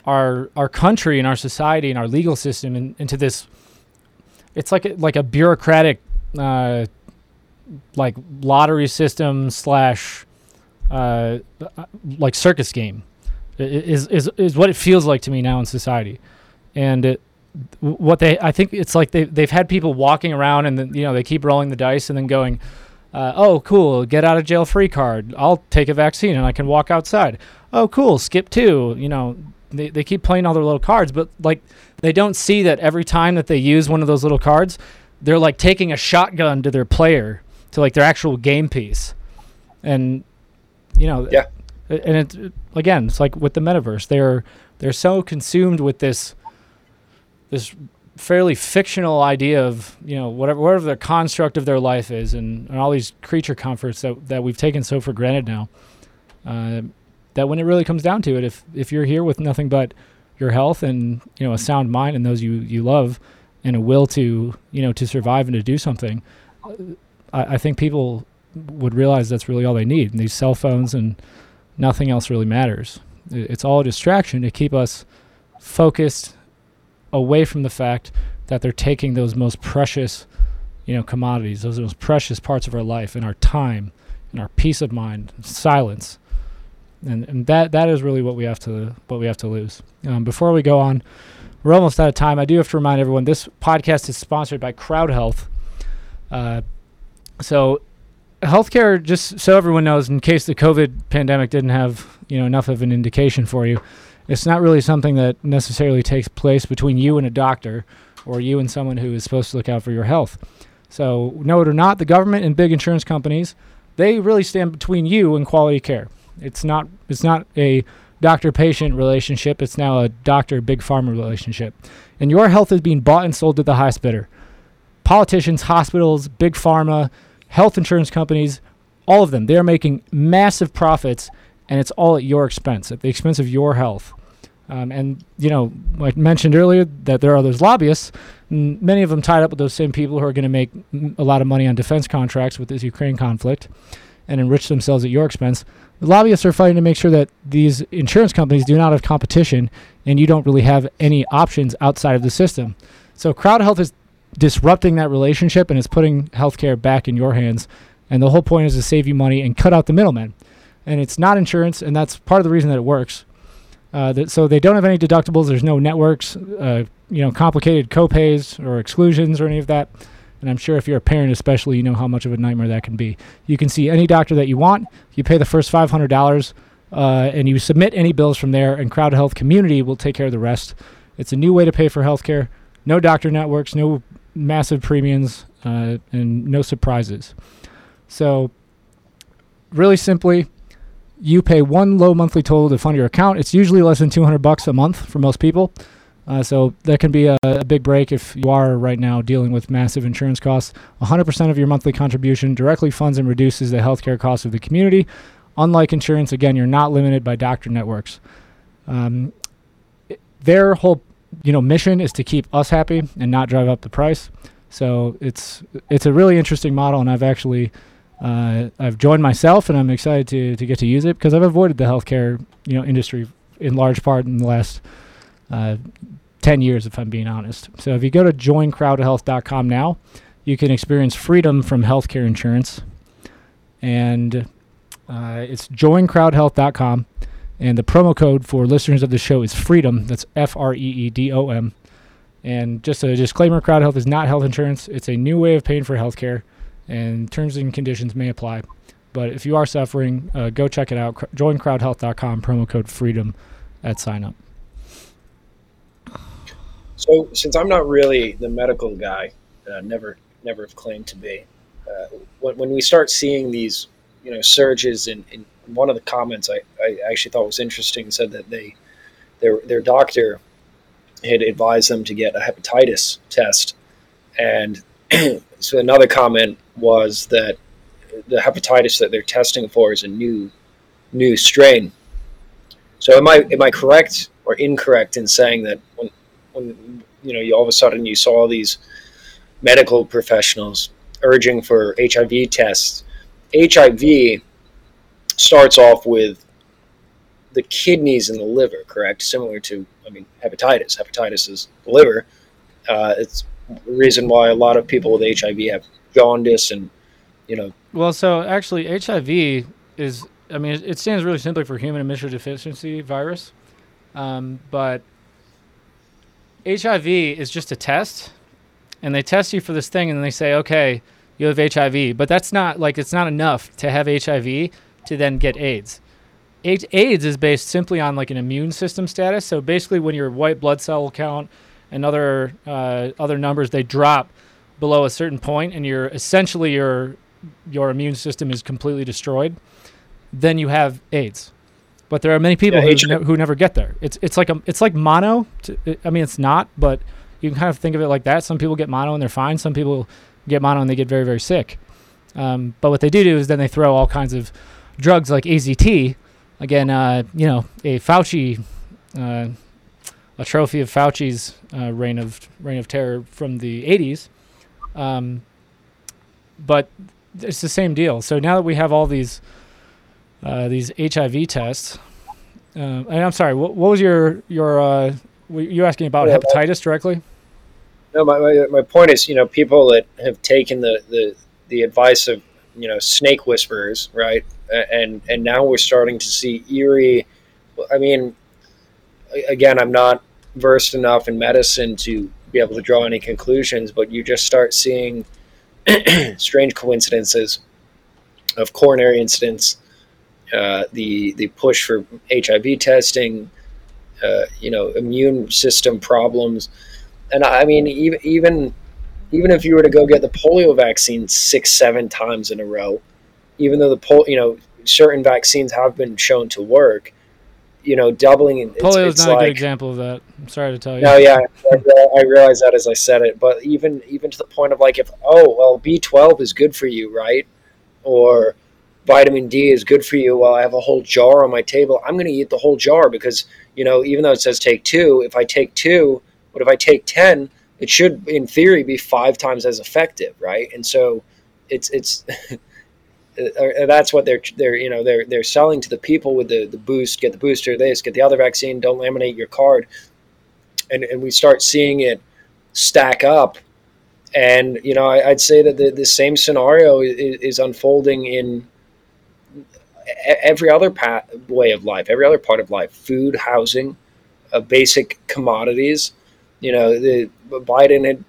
our our country and our society and our legal system in, into this. It's like a, like a bureaucratic uh, like lottery system slash uh, like circus game is is is what it feels like to me now in society, and it, what they I think it's like they they've had people walking around and then, you know they keep rolling the dice and then going. Uh, oh, cool! Get out of jail free card. I'll take a vaccine and I can walk outside. Oh, cool! Skip two. You know, they, they keep playing all their little cards, but like they don't see that every time that they use one of those little cards, they're like taking a shotgun to their player to like their actual game piece, and you know, yeah, and it's it, again, it's like with the metaverse, they're they're so consumed with this this fairly fictional idea of you know whatever whatever the construct of their life is, and, and all these creature comforts that that we've taken so for granted now. Uh, that when it really comes down to it, if if you're here with nothing but your health and you know a sound mind and those you you love and a will to you know to survive and to do something, I, I think people would realize that's really all they need. And these cell phones and nothing else really matters. It's all a distraction to keep us focused away from the fact that they're taking those most precious, you know, commodities, those most precious parts of our life and our time and our peace of mind, silence. And, and that that is really what we have to what we have to lose. Um, before we go on, we're almost out of time. I do have to remind everyone this podcast is sponsored by Crowd Health. Uh, so, healthcare, just so everyone knows, in case the COVID pandemic didn't have you know enough of an indication for you, it's not really something that necessarily takes place between you and a doctor or you and someone who is supposed to look out for your health. So, know it or not, the government and big insurance companies, they really stand between you and quality care. It's not it's not a doctor-patient relationship. It's now a doctor-big pharma relationship. And your health is being bought and sold to the highest bidder. Politicians, hospitals, big pharma, health insurance companies, all of them, they're making massive profits and it's all at your expense, at the expense of your health. Um, and you know, like mentioned earlier, that there are those lobbyists. many of them tied up with those same people who are going to make a lot of money on defense contracts with this Ukraine conflict, and enrich themselves at your expense. The lobbyists are fighting to make sure that these insurance companies do not have competition, and you don't really have any options outside of the system. So, Crowd Health is disrupting that relationship and is putting healthcare back in your hands. And the whole point is to save you money and cut out the middlemen. And it's not insurance, and that's part of the reason that it works. Uh, that, so they don't have any deductibles. There's no networks, uh, you know, complicated copays or exclusions or any of that. And I'm sure if you're a parent, especially, you know how much of a nightmare that can be. You can see any doctor that you want. You pay the first $500, uh, and you submit any bills from there, and Crowd Health Community will take care of the rest. It's a new way to pay for healthcare. No doctor networks, no massive premiums, uh, and no surprises. So, really simply, you pay one low monthly total to fund your account. It's usually less than 200 bucks a month for most people. Uh, so that can be a, a, big break if you are right now dealing with massive insurance costs. 100% of your monthly contribution directly funds and reduces the healthcare costs of the community. Unlike insurance, again, you're not limited by doctor networks. Um, their whole, you know, mission is to keep us happy and not drive up the price. So it's it's a really interesting model, and I've actually uh, I've joined myself, and I'm excited to to get to use it because I've avoided the healthcare you know industry in large part in the last uh, ten years, if I'm being honest. So if you go to joincrowdhealth.com now, you can experience freedom from healthcare insurance, and uh, it's joincrowdhealth.com, and the promo code for listeners of the show is freedom. That's F R E E D O M. And just a disclaimer: Crowd Health is not health insurance. It's a new way of paying for healthcare and terms and conditions may apply. But if you are suffering, uh, go check it out. Join crowdhealth.com, promo code FREEDOM at sign up. So, since I'm not really the medical guy, uh, never never have claimed to be, uh, when, when we start seeing these, you know, surges in, in one of the comments I, I actually thought was interesting said that they their their doctor had advised them to get a hepatitis test, and [clears throat] so another comment was that the hepatitis that they're testing for is a new new strain. So am I am I correct or incorrect in saying that when when you know you all of a sudden you saw these medical professionals urging for HIV tests, HIV starts off with the kidneys and the liver, correct? Similar to I mean hepatitis. Hepatitis is the liver. Uh, it's reason why a lot of people with HIV have jaundice and you know. Well, so actually, HIV is. I mean, it stands really simply for human immunodeficiency virus, um, but HIV is just a test, and they test you for this thing, and they say, okay, you have HIV, but that's not like it's not enough to have HIV to then get AIDS. AIDS is based simply on like an immune system status. So basically, when your white blood cell count and other uh, other numbers they drop below a certain point and you're essentially your your immune system is completely destroyed, then you have AIDS. But there are many people yeah, who, ne- who never get there. It's it's like a, it's like mono. To, I mean, it's not, but you can kind of think of it like that. Some people get mono and they're fine. Some people get mono and they get very very sick. Um, but what they do do is then they throw all kinds of drugs like AZT. Again, uh, you know, a Fauci, uh, a trophy of Fauci's uh, reign of reign of terror from the 80s. Um, but it's the same deal. So now that we have all these uh, these HIV tests, uh, and I'm sorry, what, what was your your uh, you asking about yeah, hepatitis directly? No, my, my my point is, you know, people that have taken the the the advice of you know snake whisperers, right? And and now we're starting to see eerie. I mean, again, I'm not versed enough in medicine to be able to draw any conclusions, but you just start seeing [clears throat] strange coincidences of coronary incidents, uh, the the push for HIV testing, uh, you know, immune system problems, and I mean even even even if you were to go get the polio vaccine six, seven times in a row, even though the pol, you know, certain vaccines have been shown to work, you know, doubling. It's, Polio is not like, a good example of that. I'm sorry to tell you. No, yeah, I, I realize that as I said it, but even even to the point of like, if oh well, B twelve is good for you, right? Or vitamin D is good for you. Well, I have a whole jar on my table. I'm going to eat the whole jar because you know, even though it says take two, if I take two, but if I take ten, it should, in theory, be five times as effective, right? And so, it's it's. [laughs] that's what they're they're you know they're they're selling to the people with the the boost get the booster this get the other vaccine don't laminate your card. And and we start seeing it stack up. And you know I, would say that the, the same scenario is, is unfolding in every other path, way of life every other part of life food housing uh, basic commodities. You know the biden had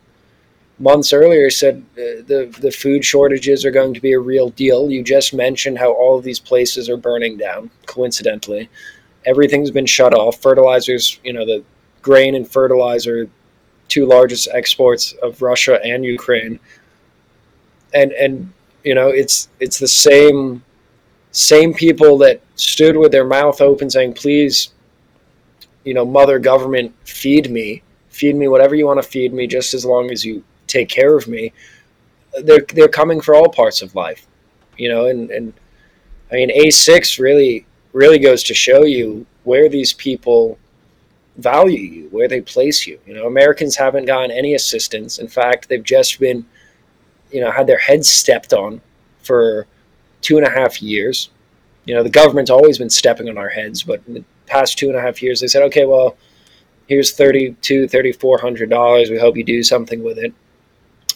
months earlier said uh, the the food shortages are going to be a real deal. You just mentioned how all of these places are burning down. Coincidentally, everything's been shut off. Fertilizers, you know, the grain and fertilizer, two largest exports of Russia and Ukraine. And and you know, it's it's the same same people that stood with their mouth open saying, "Please, you know, mother government, feed me." Feed me whatever you want to feed me, just as long as you take care of me. They're they're coming for all parts of life, you know, and and I mean A six really really goes to show you where these people value you, where they place you. You know, Americans haven't gotten any assistance. In fact, they've just been, you know, had their heads stepped on for two and a half years. You know, the government's always been stepping on our heads, but in the past two and a half years, they said, okay, well, here's thirty-two, thirty-four hundred dollars. We hope you do something with it.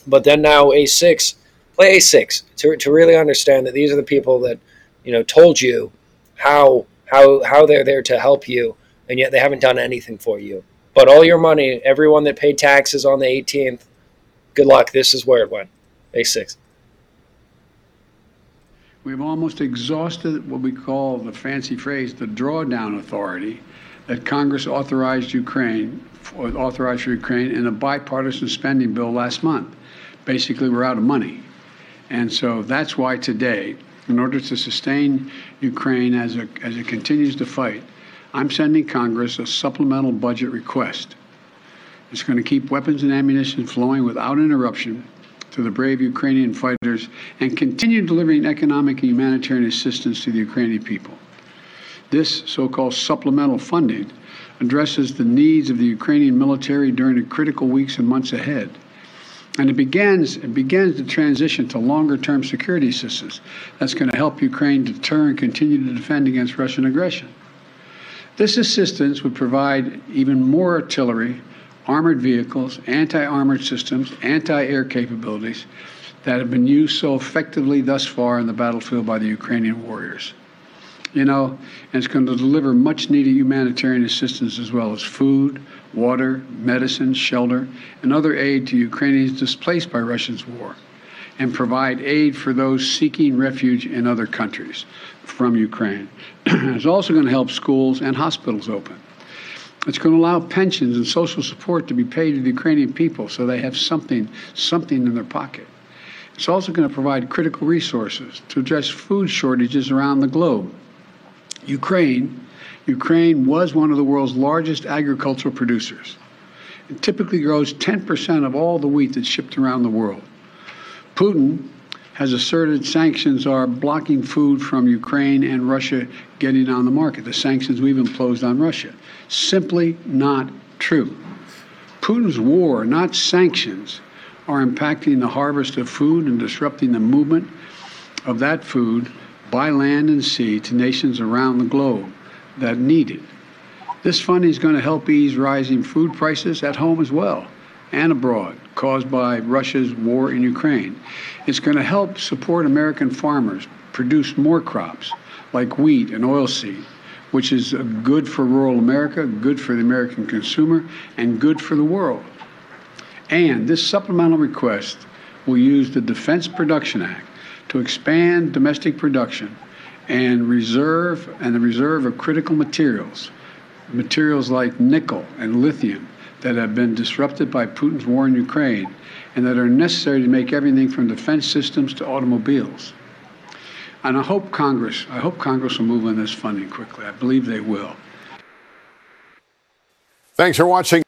But then now A6, play A6 to, to really understand that these are the people that, you know, told you how how how they're there to help you, and yet they haven't done anything for you. But all your money, everyone that paid taxes on the 18th, good luck. This is where it went. A6. We've almost exhausted what we call the fancy phrase the drawdown authority that Congress authorized Ukraine authorized for Ukraine in a bipartisan spending bill last month basically we're out of money. And so that's why today, in order to sustain Ukraine as, a, as it continues to fight, I'm sending Congress a supplemental budget request. It's going to keep weapons and ammunition flowing without interruption to the brave Ukrainian fighters and continue delivering economic and humanitarian assistance to the Ukrainian people. This so called supplemental funding addresses the needs of the Ukrainian military during the critical weeks and months ahead and it begins, it begins the transition to longer term security systems that's going to help Ukraine deter and continue to defend against Russian aggression. This assistance would provide even more artillery, armored vehicles, anti armored systems, anti air capabilities that have been used so effectively thus far in the battlefield by the Ukrainian warriors. You know, and it's going to deliver much needed humanitarian assistance as well as food, water, medicine, shelter, and other aid to Ukrainians displaced by Russia's war, and provide aid for those seeking refuge in other countries from Ukraine. [clears throat] it's also going to help schools and hospitals open. It's going to allow pensions and social support to be paid to the Ukrainian people so they have something, something in their pocket. It's also going to provide critical resources to address food shortages around the globe. Ukraine Ukraine was one of the world's largest agricultural producers. It typically grows 10% of all the wheat that's shipped around the world. Putin has asserted sanctions are blocking food from Ukraine and Russia getting on the market, the sanctions we've imposed on Russia. Simply not true. Putin's war, not sanctions, are impacting the harvest of food and disrupting the movement of that food by land and sea to nations around the globe that need it. This funding is going to help ease rising food prices at home as well and abroad caused by Russia's war in Ukraine. It's going to help support American farmers produce more crops like wheat and oilseed, which is good for rural America, good for the American consumer, and good for the world. And this supplemental request will use the Defense Production Act to expand domestic production and reserve and the reserve of critical materials, materials like nickel and lithium that have been disrupted by Putin's war in Ukraine and that are necessary to make everything from defense systems to automobiles. And I hope Congress, I hope Congress will move on this funding quickly. I believe they will. Thanks for watching.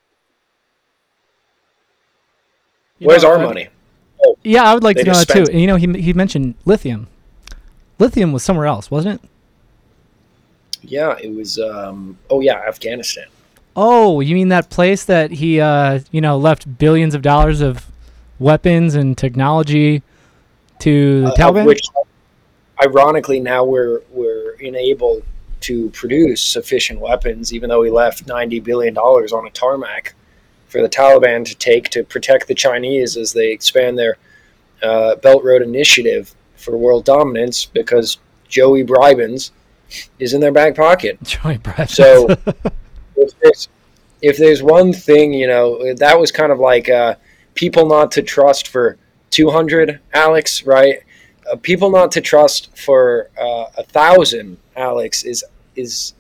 You Where's know, our uh, money? Yeah, I would like They to know that too. And, you know, he he mentioned lithium. Lithium was somewhere else, wasn't it? Yeah, it was. Um, oh yeah, Afghanistan. Oh, you mean that place that he, uh, you know, left billions of dollars of weapons and technology to the uh, Taliban? which, ironically, now we're we're unable to produce sufficient weapons, even though we left ninety billion dollars on a tarmac for the Taliban to take to protect the Chinese as they expand their uh, Belt Road Initiative for world dominance, because Joey Bribens is in their back pocket. [laughs] Joey Brett. So [laughs] if there's, if there's one thing, you know, that was kind of like uh, people not to trust for 200, Alex, right? Uh, people not to trust for uh, a thousand, Alex, is is.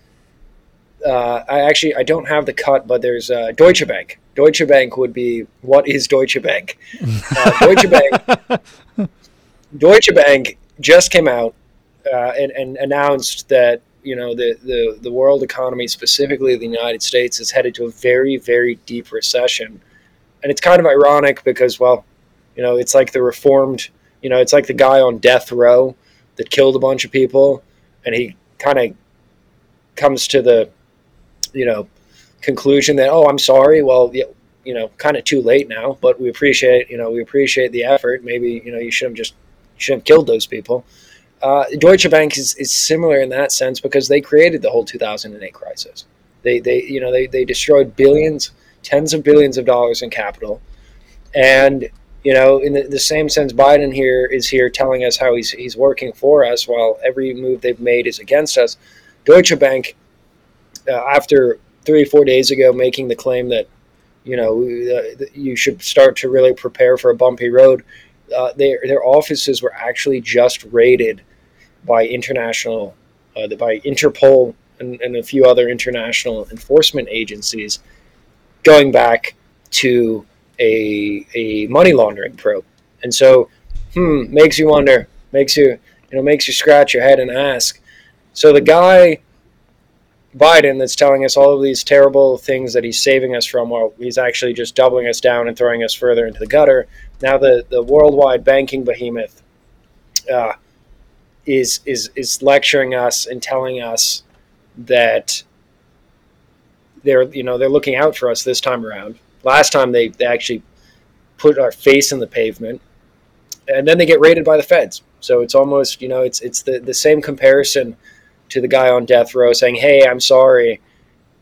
Uh, I actually I don't have the cut, but there's uh, Deutsche Bank. Deutsche Bank would be what is Deutsche Bank? [laughs] Uh, Deutsche Bank. Deutsche Bank just came out uh, and, and announced that you know the, the the world economy, specifically the United States, is headed to a very very deep recession, and it's kind of ironic because well, you know, it's like the reformed, you know, it's like the guy on death row that killed a bunch of people, and he kind of comes to the, you know, conclusion that oh, I'm sorry, well, you know, kind of too late now, but we appreciate, you know, we appreciate the effort. Maybe you know, you should have just should have killed those people. Uh, Deutsche Bank is, is similar in that sense because they created the whole 2008 crisis. They, they you know they, they destroyed billions, tens of billions of dollars in capital, and you know in the, the same sense, Biden here is here telling us how he's he's working for us while every move they've made is against us. Deutsche Bank, uh, after three or four days ago, making the claim that you know uh, you should start to really prepare for a bumpy road. Uh, their their offices were actually just raided by international, uh, by Interpol and, and a few other international enforcement agencies, going back to a a money laundering probe. And so, hmm, makes you wonder, makes you you know makes you scratch your head and ask. So the guy. Biden, that's telling us all of these terrible things that he's saving us from, while he's actually just doubling us down and throwing us further into the gutter. Now, the, the worldwide banking behemoth uh, is is is lecturing us and telling us that they're you know they're looking out for us this time around. Last time they, they actually put our face in the pavement, and then they get raided by the feds. So it's almost you know it's it's the, the same comparison to the guy on death row saying, "Hey, I'm sorry."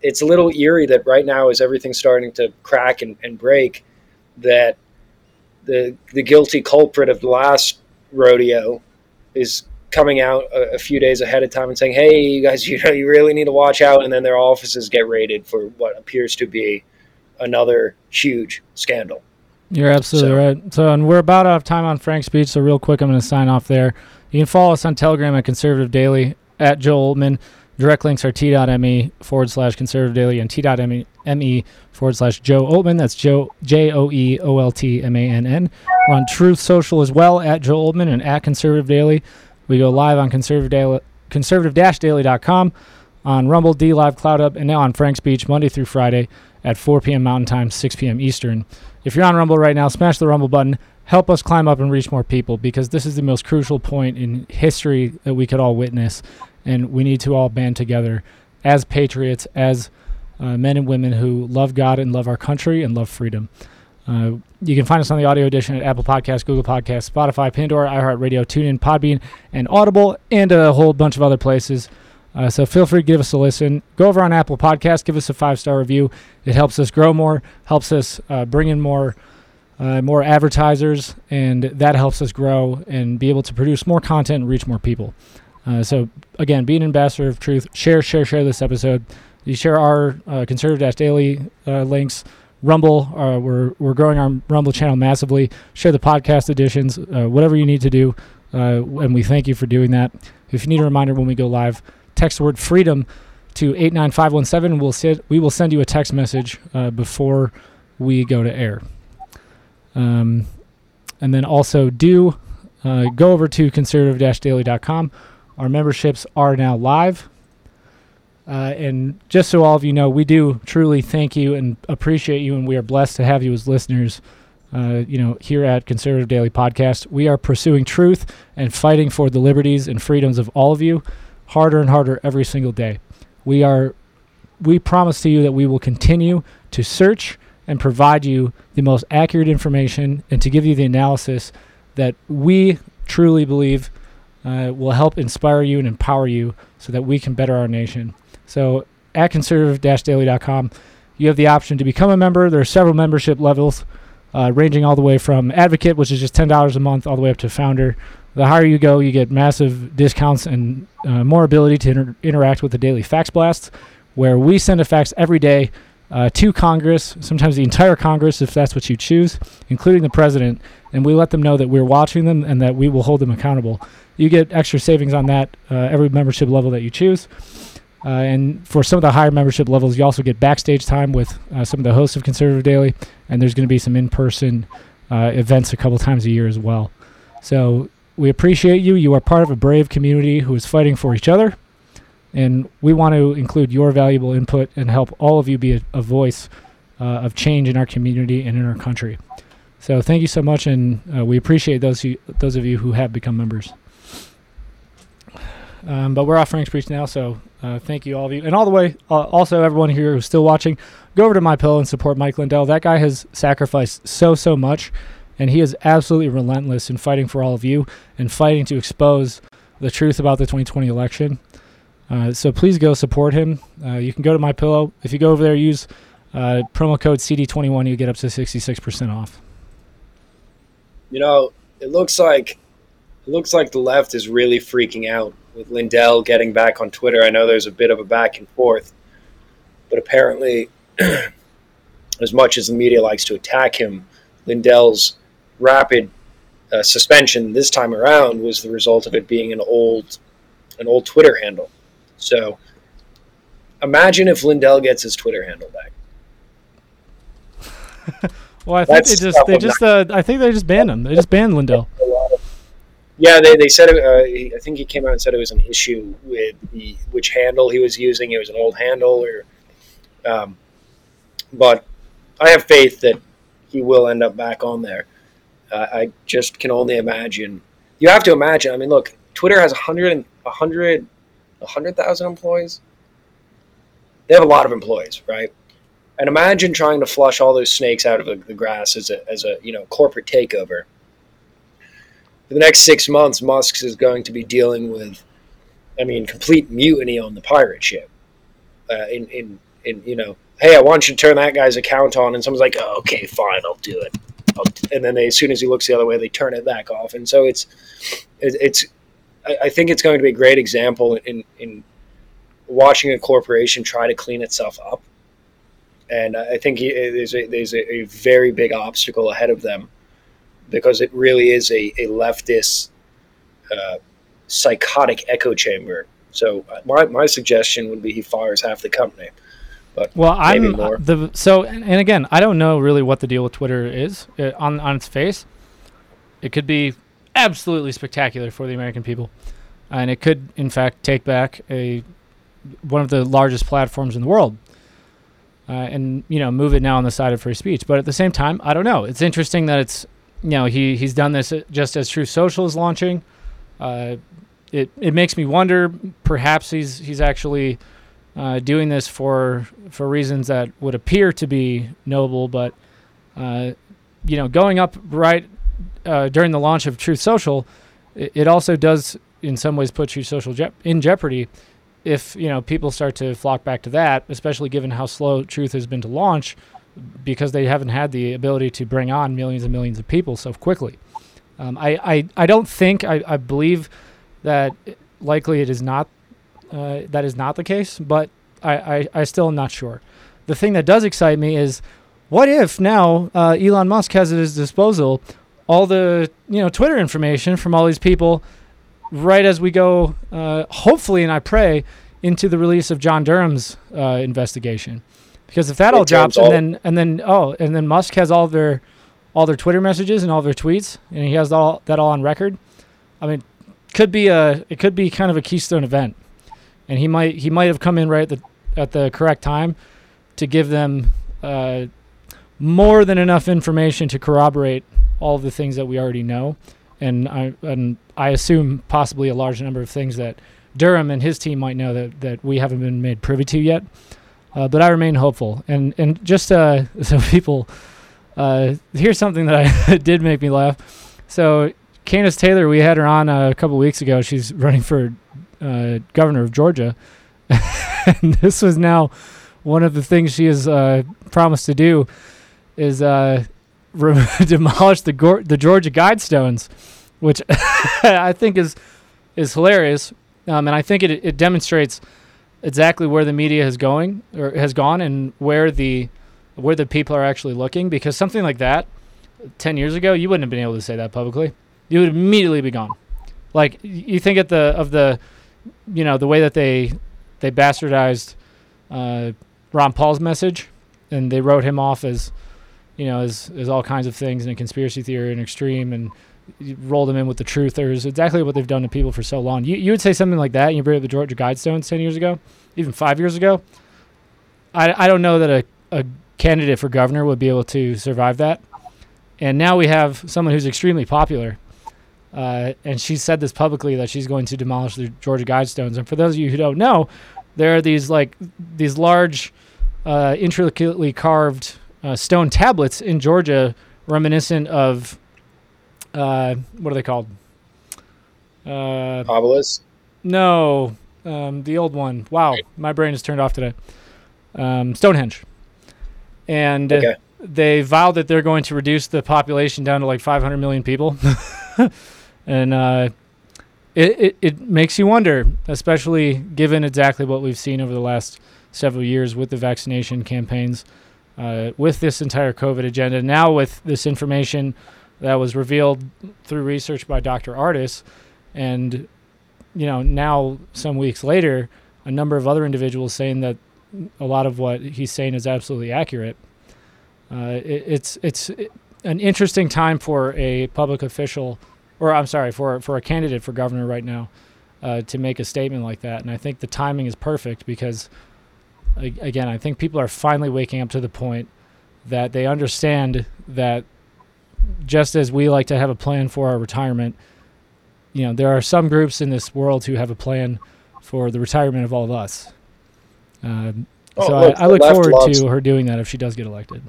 It's a little eerie that right now, as everything's starting to crack and, and break, that the the guilty culprit of the last rodeo is coming out a, a, few days ahead of time and saying, "Hey, you guys, [laughs] you know, you really need to watch out," and then their offices get raided for what appears to be another huge scandal. You're absolutely So- right. So, and we're about out of time on FrankSpeech. So, real quick, I'm going to sign off there. You can follow us on Telegram at Conservative Daily at Joe Oltmann. Direct links are t.me forward slash conservative daily and t.me me forward slash Joe Oltmann. That's Joe J O E O L T M A N N. We're on Truth Social as well at Joe Oltmann and at Conservative Daily. We go live on conservative daily, conservative-daily.com, on Rumble, DLive, Cloud Up, and now on FrankSpeech Monday through Friday at 4 p.m. Mountain Time, 6 p.m. Eastern. If you're on Rumble right now, smash the Rumble button. Help us climb up and reach more people because this is the most crucial point in history that we could all witness, and we need to all band together as patriots, as uh, men and women who love God and love our country and love freedom. Uh, you can find us on the audio edition at Apple Podcasts, Google Podcasts, Spotify, Pandora, iHeartRadio, TuneIn, Podbean, and Audible, and a whole bunch of other places. Uh, so feel free to give us a listen. Go over on Apple Podcasts, give us a five star review. It helps us grow more, helps us uh, bring in more uh, more advertisers, and that helps us grow and be able to produce more content and reach more people. Uh, so again, be an ambassador of truth. Share, share, share this episode. You share our uh, conservative daily uh, links. Rumble, uh, we're we're growing our Rumble channel massively. Share the podcast editions, uh, whatever you need to do, and we thank you for doing that. If you need a reminder when we go live, text the word freedom to 89517. We'll send, we will send you a text message before we go to air. Um, and then also do go over to conservative-daily.com. Our memberships are now live. Uh, and just so all of you know, we do truly thank you and appreciate you, and we are blessed to have you as listeners. Uh, you know, here at Conservative Daily Podcast, we are pursuing truth and fighting for the liberties and freedoms of all of you, harder and harder every single day. We are, we promise to you that we will continue to search and provide you the most accurate information and to give you the analysis that we truly believe uh, will help inspire you and empower you so that we can better our nation. So at conservative-daily.com, you have the option to become a member. There are several membership levels, uh, ranging all the way from advocate, which is just $10 a month, all the way up to founder. The higher you go, you get massive discounts and uh, more ability to inter- interact with the daily fax blasts, where we send a fax every day uh, to Congress, sometimes the entire Congress, if that's what you choose, including the president, and we let them know that we're watching them and that we will hold them accountable. You get extra savings on that uh, every membership level that you choose. Uh, and for some of the higher membership levels, you also get backstage time with uh, some of the hosts of Conservative Daily, and there's going to be some in-person uh, events a couple times a year as well. So we appreciate you. You are part of a brave community who is fighting for each other, and we want to include your valuable input and help all of you be a, a voice uh, of change in our community and in our country. So thank you so much, and uh, we appreciate those who, those of you who have become members. Um, but we're off FrankSpeech now, so uh, thank you all of you, and all the way. Uh, also, everyone here who's still watching, go over to MyPillow and support Mike Lindell. That guy has sacrificed so so much, and he is absolutely relentless in fighting for all of you and fighting to expose the truth about the 2020 election. Uh, so please go support him. Uh, you can go to MyPillow. If you go over there, use uh, promo code CD21, you get up to 66% off. You know, it looks like it looks like the left is really freaking out with Lindell getting back on Twitter. I know there's a bit of a back and forth, but apparently, [clears throat] as much as the media likes to attack him, Lindell's rapid uh, suspension this time around was the result of it being an old an old Twitter handle. So imagine if Lindell gets his Twitter handle back. [laughs] well, I think That's they just they just uh, I think they just banned him. They just banned Lindell. Yeah, they, they said uh, I think he came out and said it was an issue with the which handle he was using. It was an old handle, or um, but I have faith that he will end up back on there. Uh, I just can only imagine. You have to imagine. I mean, look, Twitter has 100, 100, 100,000 employees. They have a lot of employees, right? And imagine trying to flush all those snakes out of the, the grass as a, as a you know corporate takeover for the next six months, Musk is going to be dealing with, I mean, complete mutiny on the pirate ship. Uh, in, in, in, you know, hey, I want you to turn that guy's account on, and someone's like, oh, okay, fine, I'll do it. I'll and then they, as soon as he looks the other way, they turn it back off. And so it's, it, it's, I, I think it's going to be a great example in, in watching a corporation try to clean itself up. And I think there's a, there's a, a very big obstacle ahead of them because it really is a, a leftist uh, psychotic echo chamber. So uh, my, my suggestion would be he fires half the company. But well, I'm the so and, and, again, I don't know really what the deal with Twitter is uh, on on its face. It could be absolutely spectacular for the American people, and it could in fact take back a one of the largest platforms in the world. Uh, and you know move it now on the side of free speech. But at the same time, I don't know. It's interesting that it's you know he he's done this just as Truth Social is launching. Uh, it it makes me wonder. Perhaps he's he's actually uh, doing this for for reasons that would appear to be noble, but uh, you know, going up right uh, during the launch of Truth Social, it, it, also does in some ways put Truth Social je- in jeopardy. If you know people start to flock back to that, especially given how slow Truth has been to launch, because they haven't had the ability to bring on millions and millions of people so quickly. Um, I, I, I don't think I, I believe that likely it is not uh, that is not the case, but I, I, I still am not sure. The thing that does excite me is what if now uh, Elon Musk has at his disposal all the you know Twitter information from all these people right as we go, uh, hopefully, and I pray into the release of John Durham's uh, investigation. Because if that all drops, and all- then and then oh, and then Musk has all their all their Twitter messages and all their tweets, and he has all that all on record. I mean, could be a it could be kind of a keystone event, and he might he might have come in right at the at the correct time to give them uh, more than enough information to corroborate all of the things that we already know, and I and I assume possibly a large number of things that Durham and his team might know that that we haven't been made privy to yet. Uh, but I remain hopeful, and and just uh, [laughs] so people, uh, here's something that I [laughs] did make me laugh. So Kandiss Taylor, we had her on a couple weeks ago. She's running for uh, governor of Georgia, [laughs] and this was now one of the things she has uh, promised to do is uh, re- demolish the Gor- the Georgia Guidestones, which I think is is hilarious, um, and I think it it demonstrates exactly where the media is going or has gone and where the where the people are actually looking because something like that 10 years ago you wouldn't have been able to say that publicly. You would immediately be gone. Like you think at the of the you know the way that they they bastardized uh, Ron Paul's message and they wrote him off as you know as as all kinds of things and a conspiracy theory and extreme and you rolled him in with the truthers exactly what they've done to people for so long? You you would say something like that and you bring up the Georgia Guidestones 10 years ago even 5 years ago. I I don't know that a a candidate for governor would be able to survive that. And now we have someone who's extremely popular uh, and she said this publicly that she's going to demolish the Georgia Guidestones. And for those of you who don't know, there are these like these large, uh, intricately carved uh, stone tablets in Georgia, reminiscent of uh, what are they called? Uh, Obelisk. no, um, the old one. Wow, my brain is turned off today. Um, Stonehenge, and Okay. they vowed that they're going to reduce the population down to like 500 million people, [laughs] and uh, it, it it makes you wonder, especially given exactly what we've seen over the last several years with the vaccination campaigns, uh, with this entire COVID agenda. Now with this information that was revealed through research by Dr. Ardis, and you know now some weeks later, a number of other individuals saying that a lot of what he's saying is absolutely accurate. Uh, it, it's it's an interesting time for a public official, or I'm sorry, for for a candidate for governor right now, uh, to make a statement like that. And I think the timing is perfect because, again, I think people are finally waking up to the point that they understand that just as we like to have a plan for our retirement, you know, there are some groups in this world who have a plan for the retirement of all of us. Um, Oh, so look, I, I look forward loves- to her doing that if she does get elected.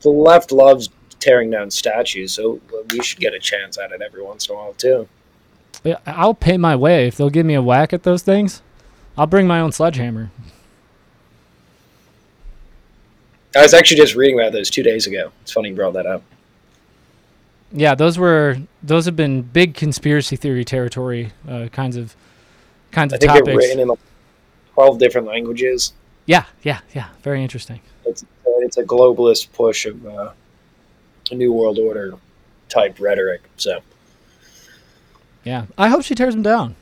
The left loves tearing down statues, so we should get a chance at it every once in a while too. Yeah, I'll pay my way if they'll give me a whack at those things. I'll bring my own sledgehammer. I was actually just reading about those two days ago. It's funny you brought that up. Yeah, those were those have been big conspiracy theory territory uh, kinds of kinds I of think they're topics. written in like twelve different languages. Yeah, yeah, yeah. Very interesting. It's it's a globalist push of uh, a new world order type rhetoric. So Yeah, I hope she tears them down.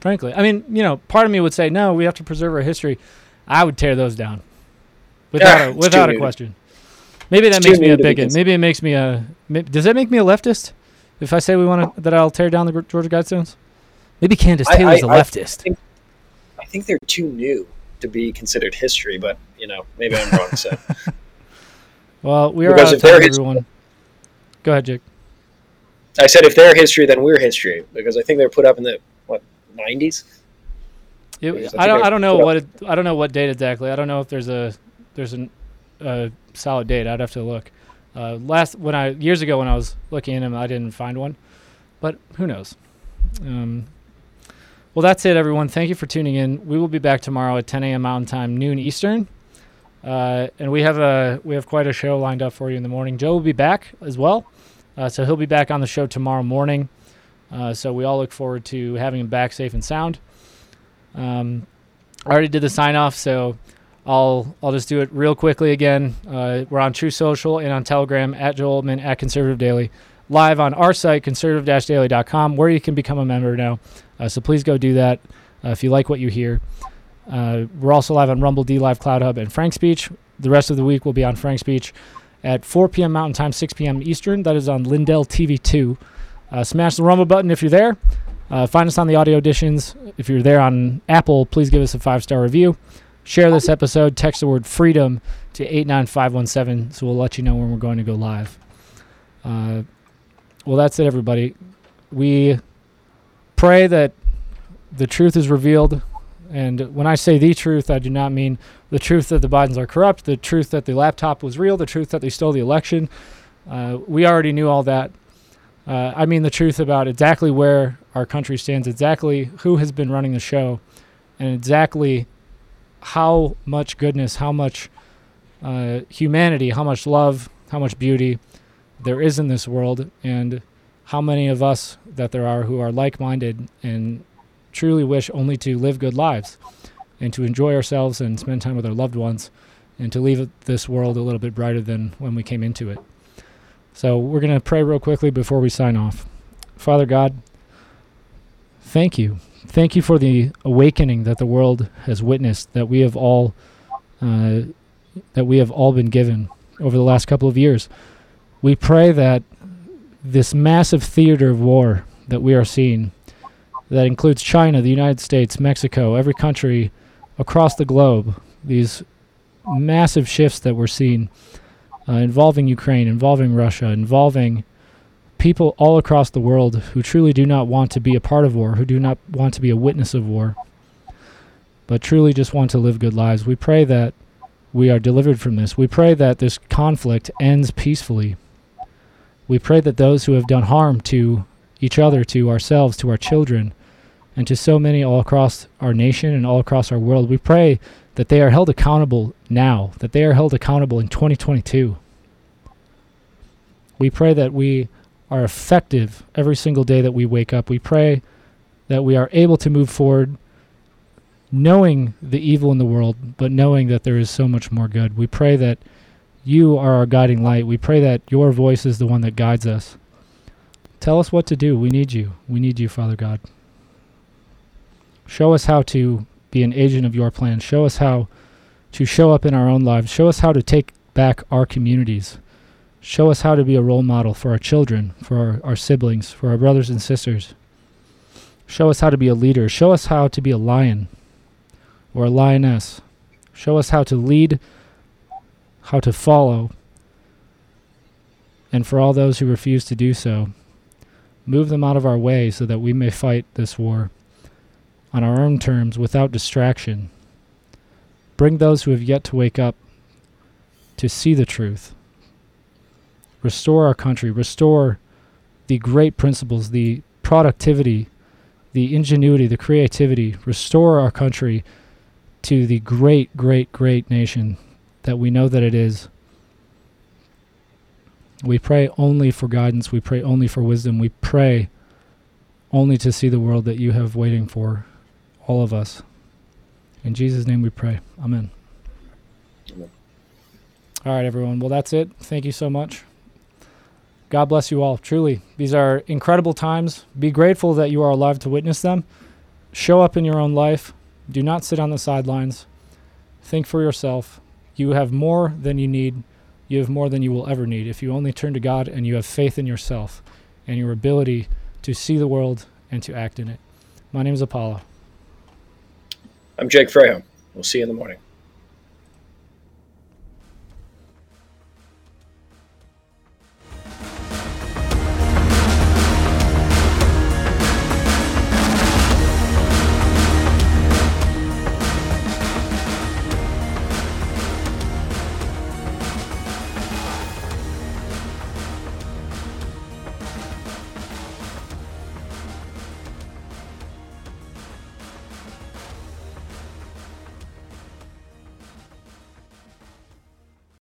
Frankly, I mean, you know, part of me would say no, we have to preserve our history. I would tear those down without Yeah, a, without a new. Maybe that It's makes me a bigot. Maybe it makes me a. Does that make me a leftist? If I say we want to, that I'll tear down the Georgia Guidestones. Maybe Kandiss I- Taylor's a I- I leftist. think- I think they're too new to be considered history, but you know maybe I'm wrong. So [laughs] well, we are because out of time, everyone. Go ahead, Jake. I said if they're history, then we're history because I think they were put up in the what 90s. It, Because I I don't. I I don't know what. It, I don't know what date exactly. I don't know if there's a there's an a solid date. I'd have to look. Uh, last when I years ago when I was looking in them, I didn't find one, but who knows? Um, well, that's it, everyone. Thank you for tuning in. We will be back tomorrow at 10 a.m. Mountain Time, noon Eastern, uh, and we have a we have quite a show lined up for you in the morning. Joe will be back as well, uh, so he'll be back on the show tomorrow morning. Uh, so we all look forward to having him back safe and sound. Um, I already did the sign off, so I'll I'll just do it real quickly again. Uh, we're on Truth Social and on Telegram at Joe Oltmann at Conservative Daily, live on our site conservative-daily.com, where you can become a member now. Uh, so please go do that. uh, if you like what you hear. Uh, we're also live on Rumble, DLive, Cloud Hub, and FrankSpeech. The rest of the week will be on FrankSpeech at 4 p.m. Mountain Time, 6 p.m. Eastern. That is on Lindell TV 2. Uh, smash the Rumble button if you're there. Find us on the audio editions. If you're there on Apple, please give us a five star review. Share this episode. Text the word freedom to 89517 so we'll let you know when we're going to go live. Uh, well, that's it, everybody. We pray that the truth is revealed. And when I say the truth, I do not mean the truth that the Bidens are corrupt, the truth that the laptop was real, the truth that they stole the election. Uh, we already knew all that. Uh, I mean the truth about exactly where our country stands, exactly who has been running the show, and exactly how much goodness, how much uh, humanity, how much love, how much beauty there is in this world, and how many of us that there are who are like minded and truly wish only to live good lives and to enjoy ourselves and spend time with our loved ones and to leave this world a little bit brighter than when we came into it. So we're going to pray real quickly before we sign off. Father God, thank you. Thank you for the awakening that the world has witnessed, that we have all, uh, that we have all been given over the last couple of years. We pray that this massive theater of war that we are seeing, that includes China, the United States, Mexico, every country across the globe, these massive shifts that we're seeing uh, involving Ukraine, involving Russia, involving people all across the world who truly do not want to be a part of war, who do not want to be a witness of war, but truly just want to live good lives. We pray that we are delivered from this. We pray that this conflict ends peacefully. We pray that those who have done harm to each other, to ourselves, to our children, and to so many all across our nation and all across our world, we pray that they are held accountable now, that they are held accountable in 2022. We pray that we are effective every single day that we wake up. We pray that we are able to move forward knowing the evil in the world, but knowing that there is so much more good. We pray that you are our guiding light. We pray that your voice is the one that guides us. Tell us what to do. We need you. We need you, Father God. Show us how to be an agent of your plan. Show us how to show up in our own lives. Show us how to take back our communities. Show us how to be a role model for our children, for our, our siblings, for our brothers and sisters. Show us how to be a leader. Show us how to be a lion or a lioness. Show us how to lead, how to follow. And for all those who refuse to do so, move them out of our way so that we may fight this war on our own terms without distraction. Bring those who have yet to wake up to see the truth restore our country, restore the great principles, the productivity, the ingenuity, the creativity, restore our country to the great, great, great nation that we know that it is. We pray only for guidance. We pray only for wisdom. We pray only to see the world that you have waiting for all of us. In Jesus' name we pray. Amen. Amen. All right, everyone. Well, that's it. Thank you so much. God bless you all. Truly, these are incredible times. Be grateful that you are alive to witness them. Show up in your own life. Do not sit on the sidelines. Think for yourself. You have more than you need. You have more than you will ever need if you only turn to God and you have faith in yourself and your ability to see the world and to act in it. My name is Apollo. I'm Jake Freyham. We'll see you in the morning.